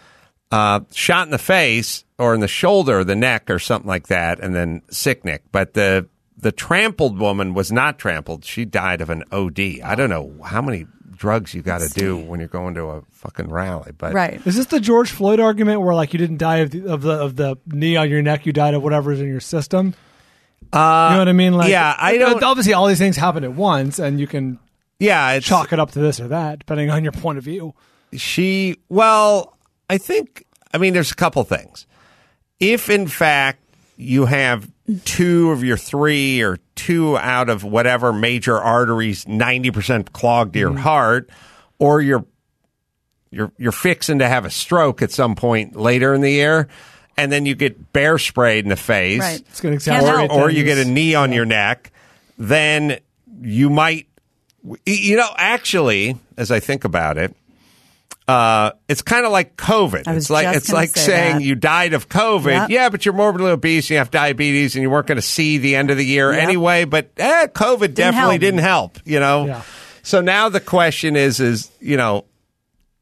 uh, shot in the face or in the shoulder or the neck or something like that, and then Sicknick. But the the trampled woman was not trampled. She died of an OD. I don't know how many drugs you got to do when you're going to a fucking rally, but Right. Is this the George Floyd argument where like you didn't die of the of the, of the knee on your neck, you died of whatever's in your system? Uh, you know what I mean? Like, yeah, I don't- Obviously, all these things happen at once, and you can yeah, chalk it up to this or that depending on your point of view. she well i think i mean there's a couple things if in fact you have two of your three or two out of whatever major arteries 90% clogged to your mm-hmm. heart or you're you're you're fixing to have a stroke at some point later in the year and then you get bear sprayed in the face Right. It's going to Can't accelerate help. or you get a knee on your neck, then you might, you know, actually, as I think about it, uh, it's kind of like COVID. I was It's like just it's like say saying that. you died of COVID. Yep. Yeah, but you're morbidly obese. And you have diabetes, and you weren't going to see the end of the year Yep. anyway. But eh, COVID definitely help. didn't help. You know. Yeah. So now the question is, is you know,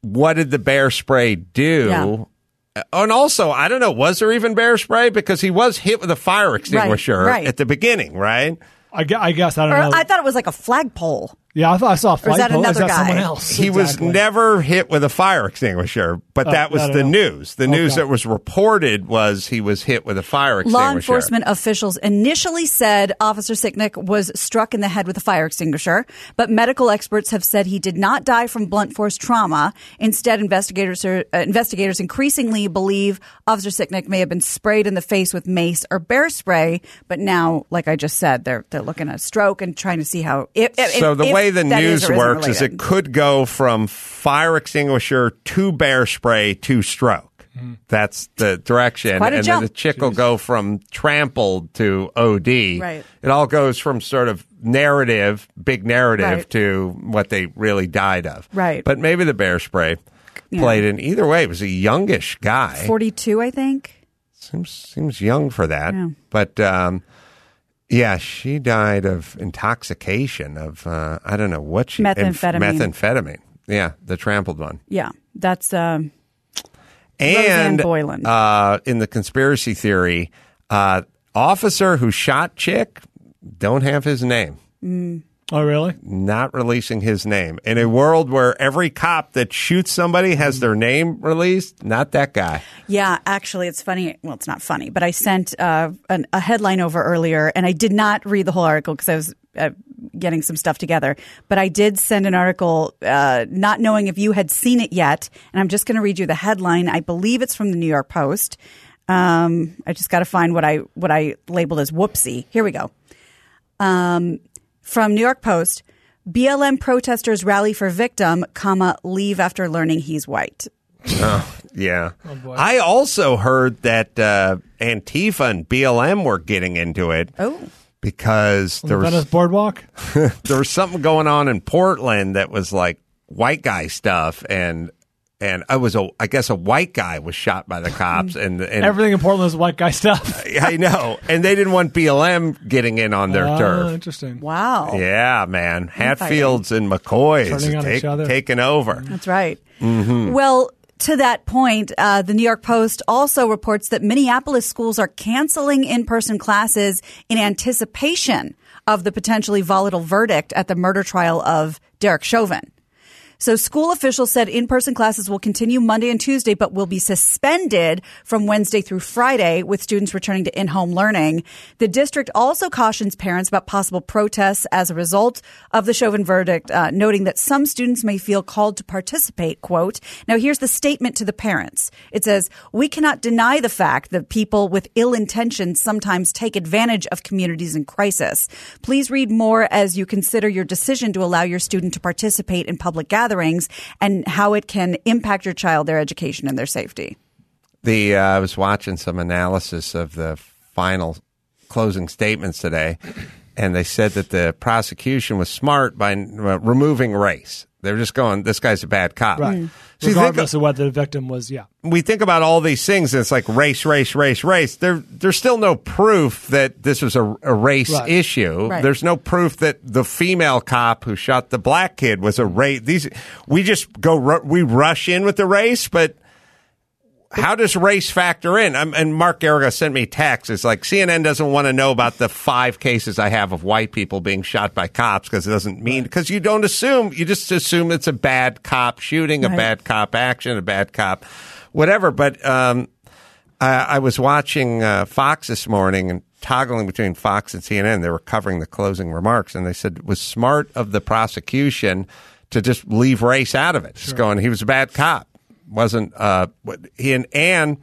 what did the bear spray do? Yeah. And also, I don't know, was there even bear spray? Because he was hit with a fire extinguisher right. at the beginning, right? I, gue- I guess I don't Or know. I thought it was like a flagpole. Yeah, I thought I saw a flight that pole. Is another that someone guy? else? He was never hit with a fire extinguisher, but Oh, that was the know. news. The news that was reported was he was hit with a fire extinguisher. Law enforcement officials initially said Officer Sicknick was struck in the head with a fire extinguisher, but medical experts have said he did not die from blunt force trauma. Instead, investigators are, uh, investigators increasingly believe Officer Sicknick may have been sprayed in the face with mace or bear spray. But now, like I just said, they're they're looking at stroke and trying to see how. If, if- So the if way the that is news isn't works is it could go from fire extinguisher to bear spray to stroke. That's the direction. quite a and jump. then the chick will go from trampled to OD. Right. It all goes from sort of narrative, big narrative, Right. to what they really died of. Right. But maybe the bear spray Yeah. played in. Either way, it was a youngish guy. forty-two, I think. Seems seems young for that. Yeah. But um, yeah, she died of intoxication of uh, I don't know what she Methamphetamine. methamphetamine. Yeah, the trampled one. Yeah, that's. Um, Rosanne And Boyland. Uh, in the conspiracy theory, uh, officer who shot chick don't have his name. Oh, really? Not releasing his name in a world where every cop that shoots somebody has their name released. Not that guy. Yeah, actually, it's funny. Well, it's not funny, but I sent uh, an, a headline over earlier, and I did not read the whole article because I was uh, getting some stuff together. But I did send an article, uh, not knowing if you had seen it yet, and I'm just going to read you the headline. I believe it's from the New York Post. Um, I just got to find what I what I labeled as whoopsie. Here we go. Um, from New York Post, BLM protesters rally for victim, comma leave after learning he's white. Oh, yeah. I also heard that uh, Antifa and BLM were getting into it. Oh. Because there On the Venice was boardwalk. there was something going on in Portland that was like white guy stuff, and and I was a I guess a white guy was shot by the cops, and and Everything in Portland is white guy stuff. I know, and they didn't want BLM getting in on their Oh, turf. Interesting. Wow. Yeah, man, Hatfields and McCoys on take, each other. taking over. That's right. Mhm. Well, to that point, uh, the New York Post also reports that Minneapolis schools are canceling in person classes in anticipation of the potentially volatile verdict at the murder trial of Derek Chauvin. So school officials said in-person classes will continue Monday and Tuesday, but will be suspended from Wednesday through Friday with students returning to in-home learning. The district also cautions parents about possible protests as a result of the Chauvin verdict, uh, noting that some students may feel called to participate, quote. Now here's the statement to the parents. It says, we cannot deny the fact that people with ill intentions sometimes take advantage of communities in crisis. Please read more as you consider your decision to allow your student to participate in public gatherings and how it can impact your child, their education, and their safety. The uh, I was watching some analysis of the final closing statements today, and they said that the prosecution was smart by uh, removing race. They were just going, "This guy's a bad cop." Right. Mm. So you think Regardless of whether the victim was, yeah. we think about all these things, and it's like race, race, race, race. There, there's still no proof that this was a, a race Right. issue. Right. There's no proof that the female cop who shot the black kid was a race. These we just go, ru- we rush in with the race, but how does race factor in? Um, and Mark Geragos sent me text. It's like CNN doesn't want to know about the five cases I have of white people being shot by cops because it doesn't mean because you don't assume you just assume it's a bad cop shooting, a bad cop action, a bad cop, whatever. But um, I, I was watching uh, Fox this morning and toggling between Fox and CNN. They were covering the closing remarks, and they said it was smart of the prosecution to just leave race out of it. Just going, he was a bad cop. Wasn't uh, he and and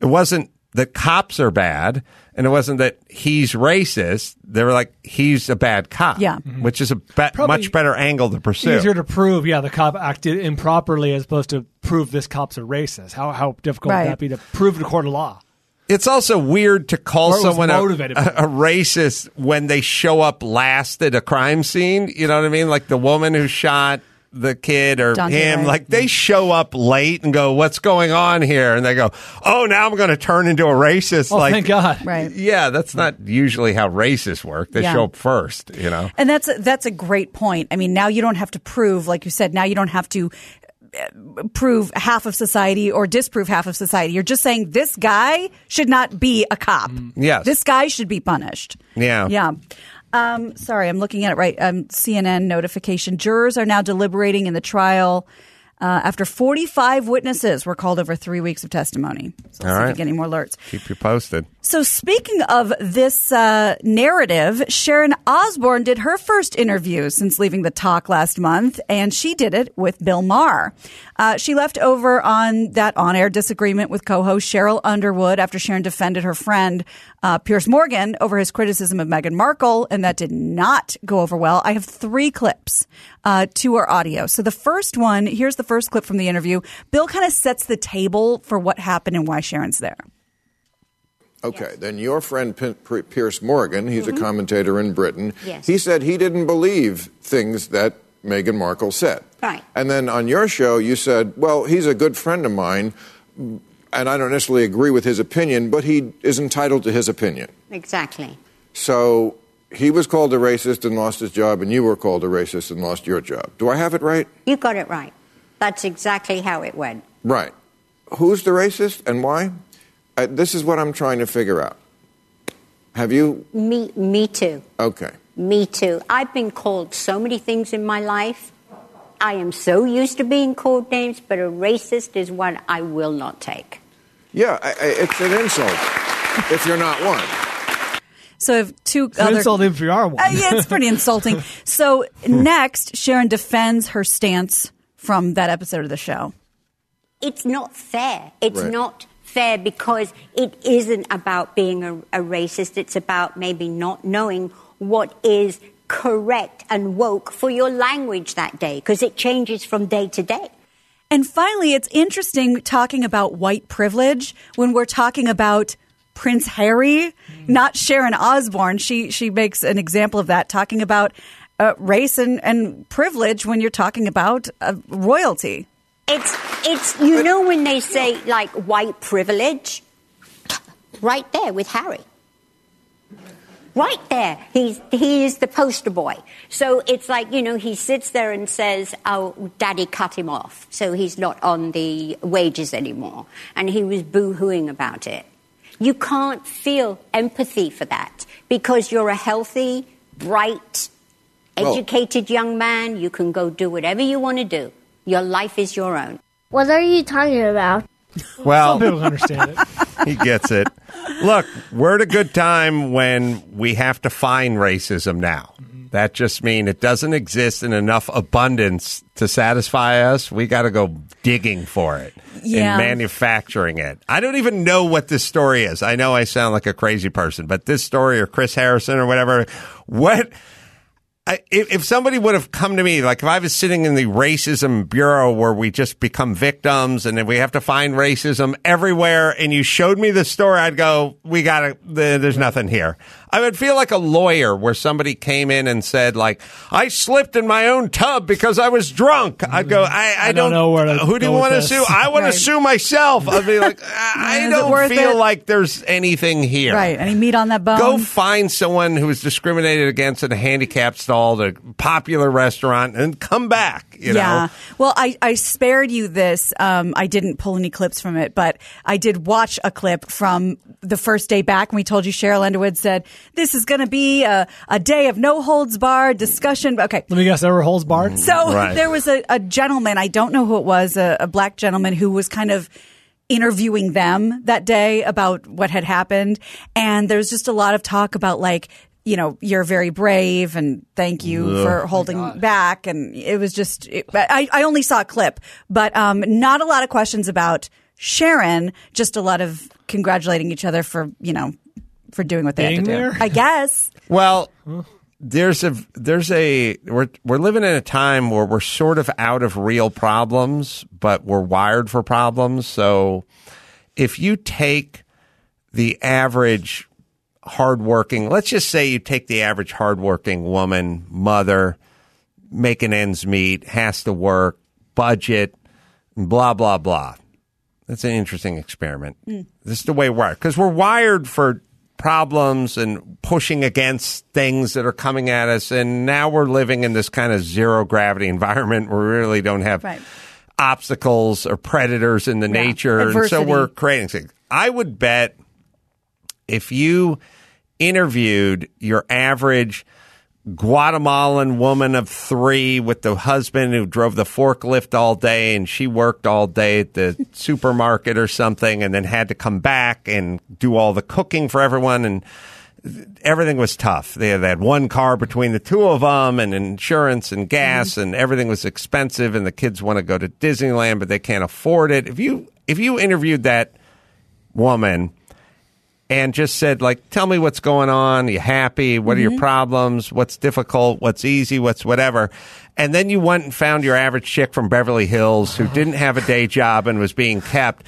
it wasn't that cops are bad, and it wasn't that he's racist. They were like he's a bad cop, Yeah. which is a be- Probably much better angle to pursue. Easier to prove, yeah, the cop acted improperly as opposed to prove this cop's a racist. How how difficult Right. would that be to prove in a court of law? It's also weird to call Or it was someone a, motivated. a, a racist when they show up last at a crime scene. You know what I mean? Like the woman who shot the kid or Daunte him. Wright. Like they show up late and go, "What's going on here?" And they go, "Oh, now I'm going to turn into a racist." Oh, like, thank God. Right. Yeah, that's not usually how racists work. They Yeah. show up first. You know. And that's a, that's a great point. I mean, now you don't have to prove, like you said, now you don't have to uh, prove half of society or disprove half of society. You're just saying this guy should not be a cop. Yes. This guy should be punished. Yeah. Yeah. Um, sorry, I'm looking at it right. Um, CNN notification. Jurors are now deliberating in the trial uh, after 45 witnesses were called over three weeks of testimony. So All let's see if we right. get any more alerts. Keep you posted. So, speaking of this uh, narrative, Sharon Osbourne did her first interview since leaving the talk last month, and she did it with Bill Maher. Uh, she left over on that on air disagreement with co host Sheryl Underwood after Sharon defended her friend uh, Piers Morgan over his criticism of Meghan Markle, and that did not go over well. I have three clips uh, to our audio. So, the first one here's the first clip from the interview. Bill kind of sets the table for what happened and why Sharon's there. Okay, then your friend P- P- Piers Morgan, he's a commentator in Britain. Mm-hmm. Yes. He said he didn't believe things that Meghan Markle said. Right. And then on your show, you said, well, he's a good friend of mine, and I don't necessarily agree with his opinion, but he is entitled to his opinion. Exactly. So he was called a racist and lost his job, and you were called a racist and lost your job. Do I have it right? You got it right. That's exactly how it went. Right. Who's the racist and why? Uh, this is what I'm trying to figure out. Have you? Me, me too. Okay. Me too. I've been called so many things in my life. I am so used to being called names, but a racist is one I will not take. Yeah, I, I, it's an insult if you're not one. So I have two It's other. insult if you are one. Uh, yeah, it's pretty insulting. So next, Sharon defends her stance from that episode of the show. It's not fair. It's Right. not fair because it isn't about being a, a racist. It's about maybe not knowing what is correct and woke for your language that day because it changes from day to day. And finally, it's interesting talking about white privilege when we're talking about Prince Harry, not Sharon Osbourne. She she makes an example of that, talking about uh, race and, and privilege when you're talking about uh, royalty. It's it's you know when they say like white privilege, right there with Harry. Right there, he's he is the poster boy. So it's like you know he sits there and says, "Oh, Daddy cut him off, so he's not on the wages anymore," and he was boo-hooing about it. You can't feel empathy for that because you're a healthy, bright, Well- educated young man. You can go do whatever you want to do. Your life is your own. What are you talking about? Well, Some people understand it. he gets it. Look, we're at a good time when we have to find racism now. That just means it doesn't exist in enough abundance to satisfy us. We got to go digging for it Yeah. and manufacturing it. I don't even know what this story is. I know I sound like a crazy person, but this story or Chris Harrison or whatever, what I, if, if somebody would have come to me, like if I was sitting in the racism bureau where we just become victims and then we have to find racism everywhere, and you showed me the story, I'd go, "We got to. There's nothing here." I would feel like a lawyer where somebody came in and said, "Like I slipped in my own tub because I was drunk." I'd go, mm. "I, I, I don't know where to Who do you want to sue? I want Right. to sue myself." I'd be like, "I, I don't feel it? like there's anything here." Right. Any meat on that bone? Go find someone who was discriminated against in a handicapped stall, at a popular restaurant, and come back. You yeah. know, Well, I, I spared you this. Um, I didn't pull any clips from it, but I did watch a clip from the first day back when we told you Sheryl Underwood said, this is going to be a, a day of no holds barred discussion. Okay. Let me guess, there were holes barred. So Right. there was a, a gentleman, I don't know who it was, a, a black gentleman who was kind of interviewing them that day about what had happened. And there's just a lot of talk about like, you know, you're very brave and thank you for holding back. And it was just, it, I, I only saw a clip, but um, not a lot of questions about Sharon, just a lot of congratulating each other for, you know, for doing what they Being had to there? do. I guess. well. There's a there's a we're we're living in a time where we're sort of out of real problems, but we're wired for problems. So if you take the average hardworking, let's just say you take the average hardworking woman, mother, making ends meet, has to work, budget, blah blah blah. That's an interesting experiment. Mm. This is the way we're because we're wired for problems and pushing against things that are coming at us, and now we're living in this kind of zero gravity environment where we really don't have Right. obstacles or predators in the Yeah. nature, and so we're creating things. I would bet if you interviewed your average Guatemalan woman of three with the husband who drove the forklift all day and she worked all day at the supermarket or something and then had to come back and do all the cooking for everyone and everything was tough. They had, one car between the two of them and insurance and gas mm-hmm. and everything was expensive and the kids want to go to Disneyland but they can't afford it. If you if you interviewed that woman and just said like tell me what's going on, Are you happy, what are your mm-hmm. problems, what's difficult, what's easy, what's whatever. And then you went and found your average chick from Beverly Hills who oh. didn't have a day job and was being kept.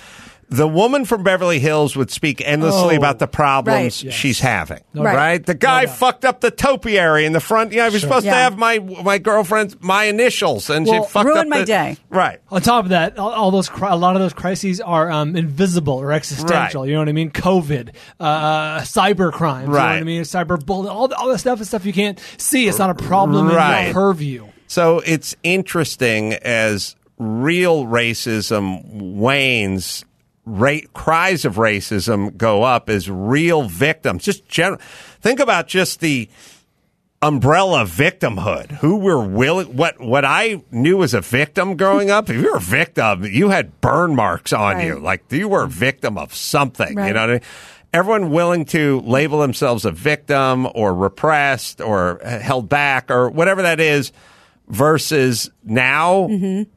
The woman from Beverly Hills would speak endlessly Oh, about the problems right. she's having. Right. Right. The guy No doubt. fucked up the topiary in the front. Yeah, I was supposed to have my my girlfriend's my initials, and Well, she fucked ruined up my the- day. Right. On top of that, all, all those a lot of those crises are um, invisible or existential. Right. You know what I mean? COVID, uh, cyber crimes. You know what I mean? Cyber bullying. All the, all the stuff is stuff you can't see. It's not a problem Right. in your purview. So it's interesting as real racism wanes, ra- cries of racism go up as real victims. Just general, think about just the umbrella victimhood. Who were willing? What what I knew as a victim growing up. If you were a victim, you had burn marks on you. Like you were a victim of something. You know what I mean? Everyone willing to label themselves a victim or repressed or uh, held back or whatever that is, versus now mm-hmm.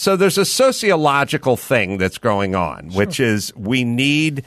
So there's a sociological thing that's going on, which is we need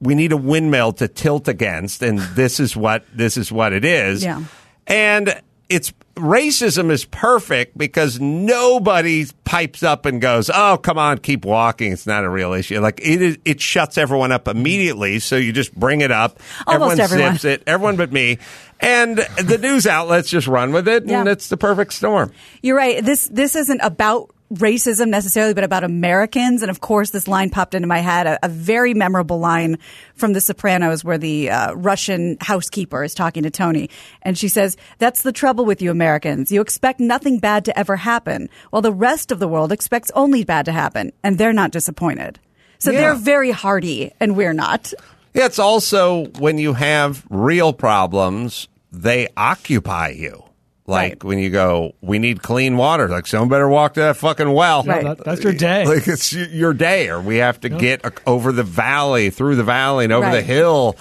we need a windmill to tilt against, and this is what this is what it is. Yeah. And it's racism is perfect because nobody pipes up and goes, "Oh, come on, keep walking. It's not a real issue." Like it is, it shuts everyone up immediately. So you just bring it up. Almost everyone everyone. zips it. Everyone but me. And the news outlets just run with it, and it's the perfect storm. You're right. This this isn't about racism necessarily, but about Americans. And of course, this line popped into my head, a, a very memorable line from The Sopranos, where the uh, Russian housekeeper is talking to Tony, and she says, "That's the trouble with you Americans. You expect nothing bad to ever happen, while the rest of the world expects only bad to happen, and they're not disappointed." So Yeah. they're very hardy, and we're not. Yeah, it's also when you have real problems, they occupy you. Like when you go, we need clean water. Like someone better walk to that fucking well. Yeah, that- that's your day. Like it's your day, or we have to get a- over the valley, through the valley, and over the hill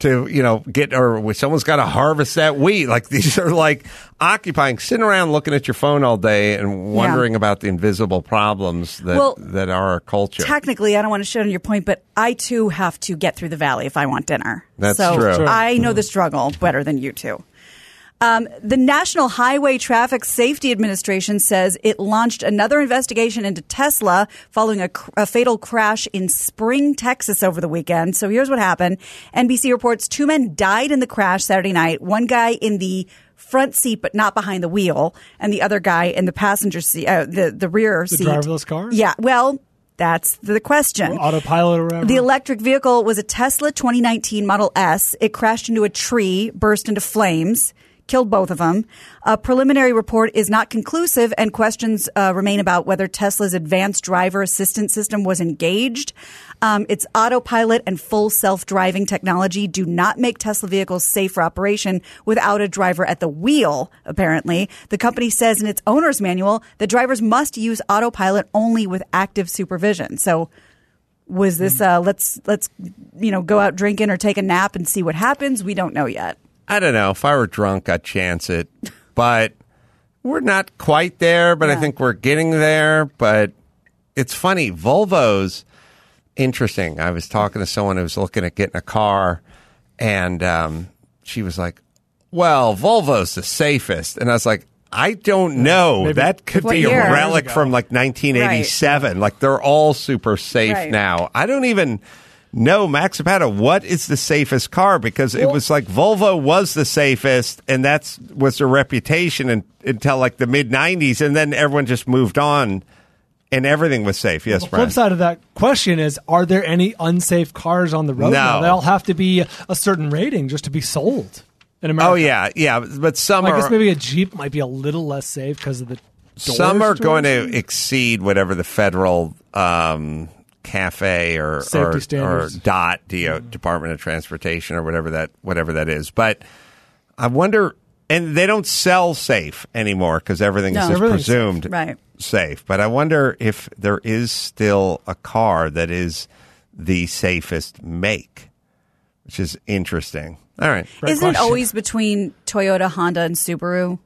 to you know get or when someone's got to harvest that wheat. Like these are like occupying, sitting around looking at your phone all day and wondering about the invisible problems that Well, that are our culture. Technically, I don't want to shit on your point, but I too have to get through the valley if I want dinner. That's so true. Sure. I know the struggle better than you two. Um, the National Highway Traffic Safety Administration says it launched another investigation into Tesla following a, a fatal crash in Spring, Texas over the weekend. So here's what happened. NBC reports two men died in the crash Saturday night. One guy in the front seat, but not behind the wheel, and the other guy in the passenger seat, uh, the the rear seat. The seat. driverless car? Yeah. Well, that's the question. Autopilot or whatever. The electric vehicle was a Tesla 2019 Model S. It crashed into a tree, burst into flames, killed both of them. A preliminary report is not conclusive, and questions uh, remain about whether Tesla's advanced driver assistance system was engaged. Um, its autopilot and full self-driving technology do not make Tesla vehicles safe for operation without a driver at the wheel. Apparently, the company says in its owner's manual that drivers must use autopilot only with active supervision. So was this uh let's let's you know go out drinking or take a nap and see what happens we don't know yet I don't know. If I were drunk, I'd chance it. But we're not quite there, but I think we're getting there. But it's funny. Volvo's interesting. I was talking to someone who was looking at getting a car, and um, she was like, Well, Volvo's the safest. And I was like, I don't know. Maybe- that could be a relic from like 1987. Like they're all super safe Right. now. I don't even know, Max Zapata, what is the safest car? Because it was like Volvo was the safest, and that's was their reputation in, until like the mid 90s. And then everyone just moved on and everything was safe. Yes, The Bryan. flip side of that question is: Are there any unsafe cars on the road? No. now? They all have to be a certain rating just to be sold in America. Oh, yeah. Yeah. But some I are. guess maybe a Jeep might be a little less safe because of the. Some are going to exceed whatever the federal um, cafe or or, or. DOT DO, uh, mm-hmm. Department of Transportation or whatever that whatever that is. But I wonder, and they don't sell safe anymore because everything No. is just Everything's safe, presumed right. safe. But I wonder if there is still a car that is the safest make, which is interesting. All right. Great isn't it always between toyota honda and subaru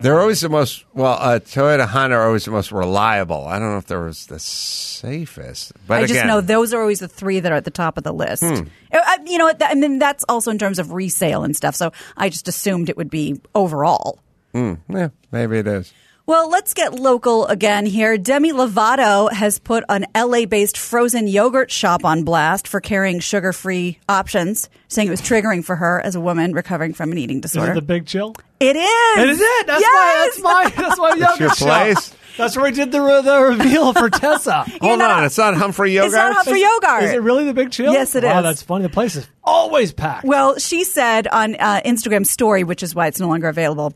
They're always the most well. Uh, Toyota, Honda are always the most reliable. I don't know if there was the safest, but i just again, know those are always the three that are at the top of the list Uh, I- you know what, that, i mean that's also in terms of resale and stuff so i just assumed it would be overall yeah, maybe it is. Well, let's get local again here. Demi Lovato has put an LA based frozen yogurt shop on blast for carrying sugar free options, saying it was triggering for her as a woman recovering from an eating Is disorder. it the big chill? it is. It is it. That's yes! why. That's my. That's my That's yogurt your shop. place. That's where we did the re- the reveal for Tessa. Hold not- on, it's not Humphrey Yogurt. It's not Humphrey Yogurt. Is it really the big chill? Yes, it wow, is. that's funny. The place is always packed. Well, she said on uh, Instagram story, which is why it's no longer available.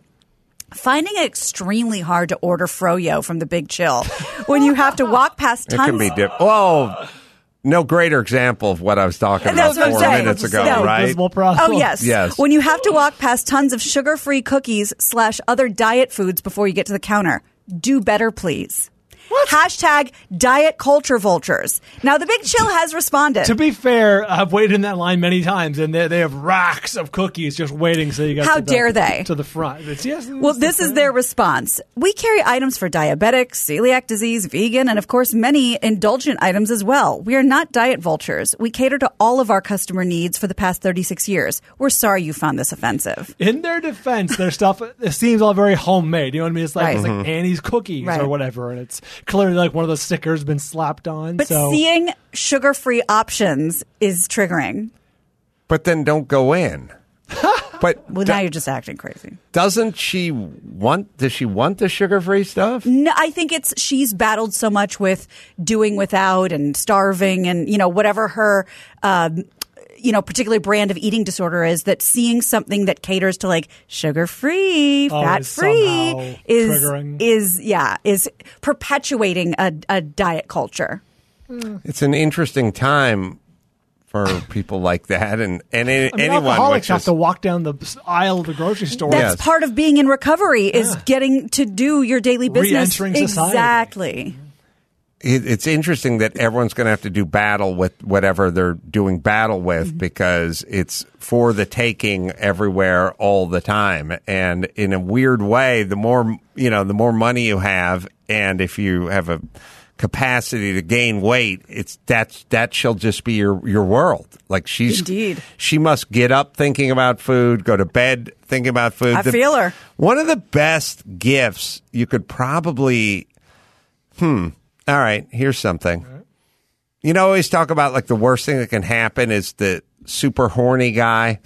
Finding it extremely hard to order froyo from the Big Chill when you have to walk past It can be dip. Whoa, no greater example of what I was talking about That's what I'm four saying. minutes ago, No. right? Oh yes, Yes. When you have to walk past tons of sugar-free cookies slash other diet foods before you get to the counter, do better, please. Hashtag diet culture vultures. Now, the Big Chill has responded. To be fair, I've waited in that line many times, and they, they have racks of cookies just waiting. So you got How to the- dare they? to the front? It's, yes, Well, this is their response. We carry items for diabetics, celiac disease, vegan, and of course, many indulgent items as well. We are not diet vultures. We cater to all of our customer needs for the past 36 years. We're sorry you found this offensive. In their defense, their stuff it seems all very homemade. You know what I mean? It's like it's Right. like Mhm. Annie's cookies Right. or whatever, and it's clearly like one of those stickers been slapped on. But so seeing sugar free options is triggering. But then don't go in. but Well, now you're just acting crazy. doesn't she want? Does she want the sugar-free stuff? No, I think it's she's battled so much with doing without and starving and you know whatever her um, you know particular brand of eating disorder is that seeing something that caters to like sugar free, fat is free is triggering. is yeah is perpetuating a, a diet culture. Hmm. It's an interesting time for people like that, and and a- I mean, anyone. alcoholics have is, to walk down the aisle of the grocery store. That's part of being in recovery is getting to do your daily business. Re-entering society. Exactly. It, it's interesting that everyone's going to have to do battle with whatever they're doing battle with Mm-hmm. because it's for the taking everywhere all the time. And in a weird way, the more you know, the more money you have, and if you have a capacity to gain weight, it's that's that shall just be your your world. Like she's Indeed. she must get up thinking about food, go to bed thinking about food. I feel her. One of the best gifts you could probably Hmm. All right. Here's something. You know, always talk about like the worst thing that can happen is the super horny guy,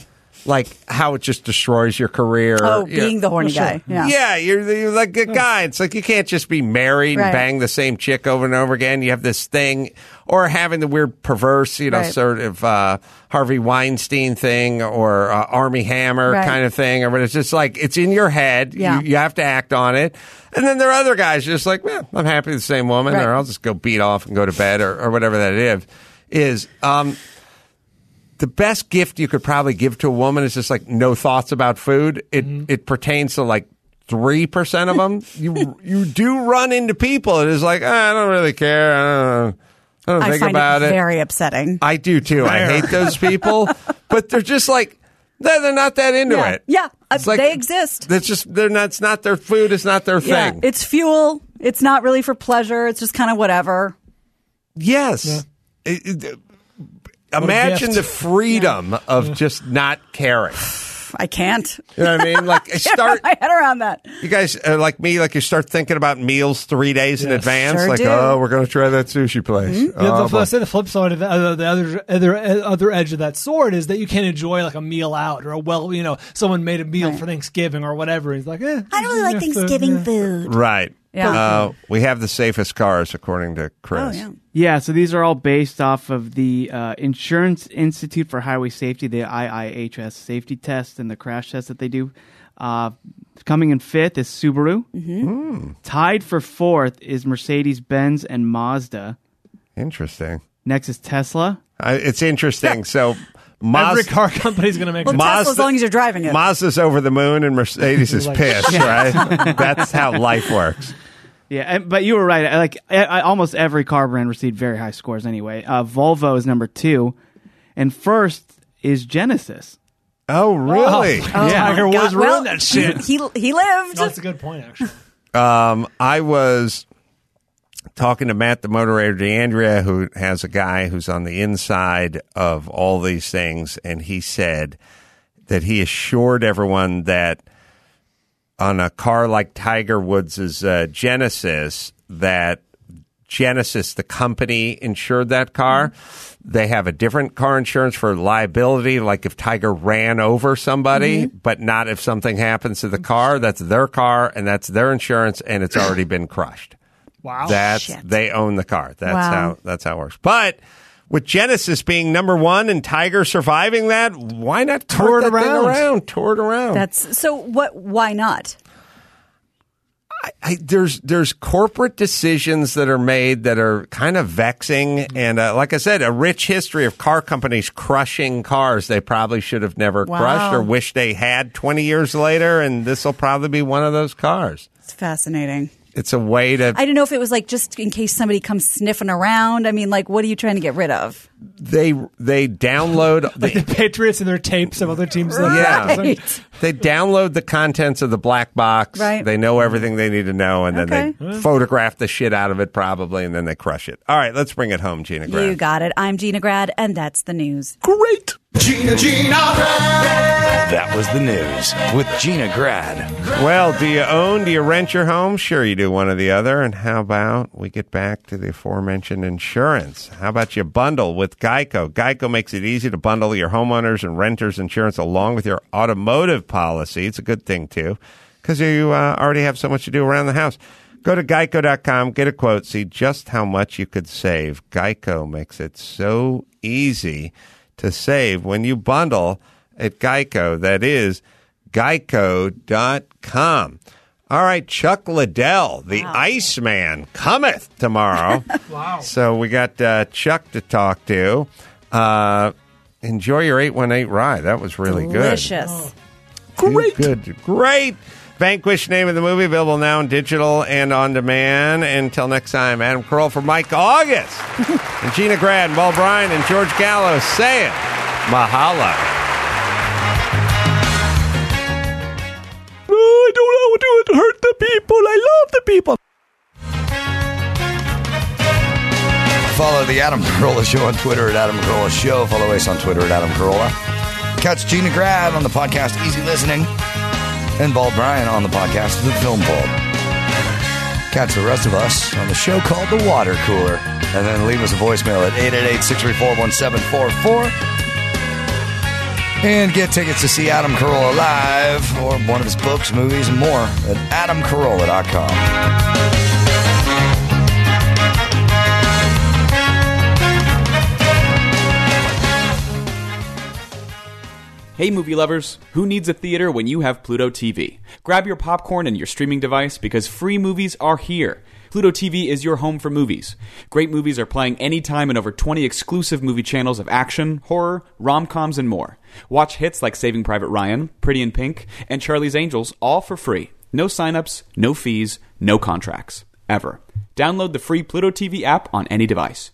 like how it just destroys your career. Oh, You know- being the horny guy. Yeah. Yeah, you're, you're like a guy. It's like you can't just be married Right. and bang the same chick over and over again. You have this thing, or having the weird, perverse, you know, Right. sort of uh, Harvey Weinstein thing, or uh, Armie Hammer Right. kind of thing, or but it's just like it's in your head. Yeah. You, you have to act on it. And then there are other guys just like, well, I'm happy with the same woman, Right. or I'll just go beat off and go to bed, or, or whatever that is. Is um, the best gift you could probably give to a woman is just like no thoughts about food. It Mm-hmm. it pertains to like three percent of them. you you do run into people. It is like "Ah, I don't really care. I don't, I don't I think find about it it. very upsetting. I do too. I hate those people, but they're just like they're, they're not that into yeah. it. Yeah. Uh, It's like- they exist. That's just they're not. It's not their food. It's not their Yeah. thing. It's fuel. It's not really for pleasure. It's just kind of whatever. Yes. It- it- a imagine the freedom of just not caring. I can't. You know what I mean? Like I start. my head around that. You guys are like me, like you start thinking about meals three days in advance. Sure like, do. oh, we're going to try that sushi place. Yeah, Oh, the. I say the flip side of the, uh, the other, other other edge of that sword is that you can't enjoy like a meal out or a well, you know, someone made a meal for Thanksgiving or whatever. He's like, eh, I don't really like yeah, Thanksgiving yeah. food. Right. Yeah. Uh, we have the safest cars, according to Chris. Oh, Yeah, so these are all based off of the uh, Insurance Institute for Highway Safety, the IIHS safety test and the crash test that they do. Uh, coming in fifth is Subaru. Hmm. Tied for fourth is Mercedes Benz and Mazda. Interesting. Next is Tesla. Uh, it's interesting. so, Mazda, Every car company's going to make Well, a Tesla, as long as you're driving it. Mazda's over the moon and Mercedes is Like- pissed, right? That's how life works. Yeah, but you were right. Like I, I, almost every car brand received very high scores anyway. Uh, Volvo is number two, and first is Genesis. Oh, really? Oh, Yeah. Tiger God. Woods Well, ruined that shit. He, he lived. That's a good point, actually. Um, I was talking to Matt, the moderator, DeAndrea, who has a guy who's on the inside of all these things, and he said that he assured everyone that on a car like Tiger Woods' uh, Genesis, that Genesis, the company, insured that car. They have a different car insurance for liability, like if Tiger ran over somebody, but not if something happens to the car. That's their car and that's their insurance, and it's already been crushed. Wow. That's Shit. they own the car. That's Wow. how that's how it works. But with Genesis being number one and Tiger surviving that, why not Tour tour it that thing around. around? Tour it around. That's so. What? Why not? I, there's there's corporate decisions that are made that are kind of vexing, and uh, like I said, a rich history of car companies crushing cars they probably should have never Wow. crushed or wish they had 20 years later, and this will probably be one of those cars. It's fascinating. It's a way to I don't know if it was like just in case somebody comes sniffing around. I mean, like, what are you trying to get rid of? They they download Like the Patriots and their tapes of other teams. Yeah. They download the contents of the black box. Right. They know everything they need to know, and then Okay. they photograph the shit out of it probably, and then they crush it. All right, let's bring it home, Gina. Grant. You got it. I'm Gina Grad, and that's the news. Great. Gina, Gina, Grad. That was the news with Gina Grad. Well, do you own? Do you rent your home? Sure, you do one or the other. And how about we get back to the aforementioned insurance? How about you bundle with Geico? Geico makes it easy to bundle your homeowners and renters insurance along with your automotive policy. It's a good thing, too, because you uh, already have so much to do around the house. Go to geico.com, get a quote, see just how much you could save. Geico makes it so easy to save when you bundle at Geico. That is geico.com. All right, Chuck Liddell, the Iceman, cometh tomorrow. Wow. So we got uh, Chuck to talk to. Uh, enjoy your 818 ride. That was really good. Delicious. good. Great. Good. Great. Vanquish, name of the movie, available now in digital and on demand. Until next time, Adam Carolla for Mike August and Gina Grad, Bald Bryan, and George Gallo saying mahalo. People. I love the people. Follow the Adam Carolla Show on Twitter at Adam Carolla Show. Follow us on Twitter at Adam Carolla. Catch Gina Grad on the podcast Easy Listening and Bald Bryan on the podcast The Film Vault. Catch the rest of us on the show called The Water Cooler. And then leave us a voicemail at 888-634-1744. And get tickets to see Adam Carolla live or one of his books, movies, and more at adamcarolla.com. Hey, movie lovers! Who needs a theater when you have Pluto TV? Grab your popcorn and your streaming device because free movies are here. Pluto TV is your home for movies. Great movies are playing anytime in over 20 exclusive movie channels of action, horror, rom coms, and more. Watch hits like Saving Private Ryan, Pretty in Pink, and Charlie's Angels all for free. No signups, no fees, no contracts. Ever. Download the free Pluto TV app on any device.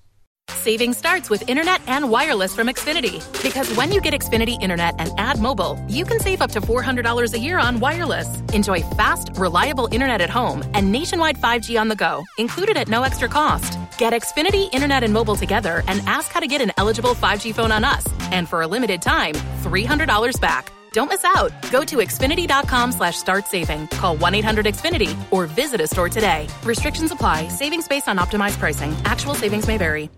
Saving starts with internet and wireless from Xfinity. Because when you get Xfinity internet and add mobile, you can save up to $400 a year on wireless. Enjoy fast, reliable internet at home and nationwide 5G on the go, included at no extra cost. Get Xfinity internet and mobile together and ask how to get an eligible 5G phone on us. And for a limited time, $300 back. Don't miss out. Go to Xfinity.com slash start saving. Call 1 800 Xfinity or visit a store today. Restrictions apply. Savings based on optimized pricing. Actual savings may vary.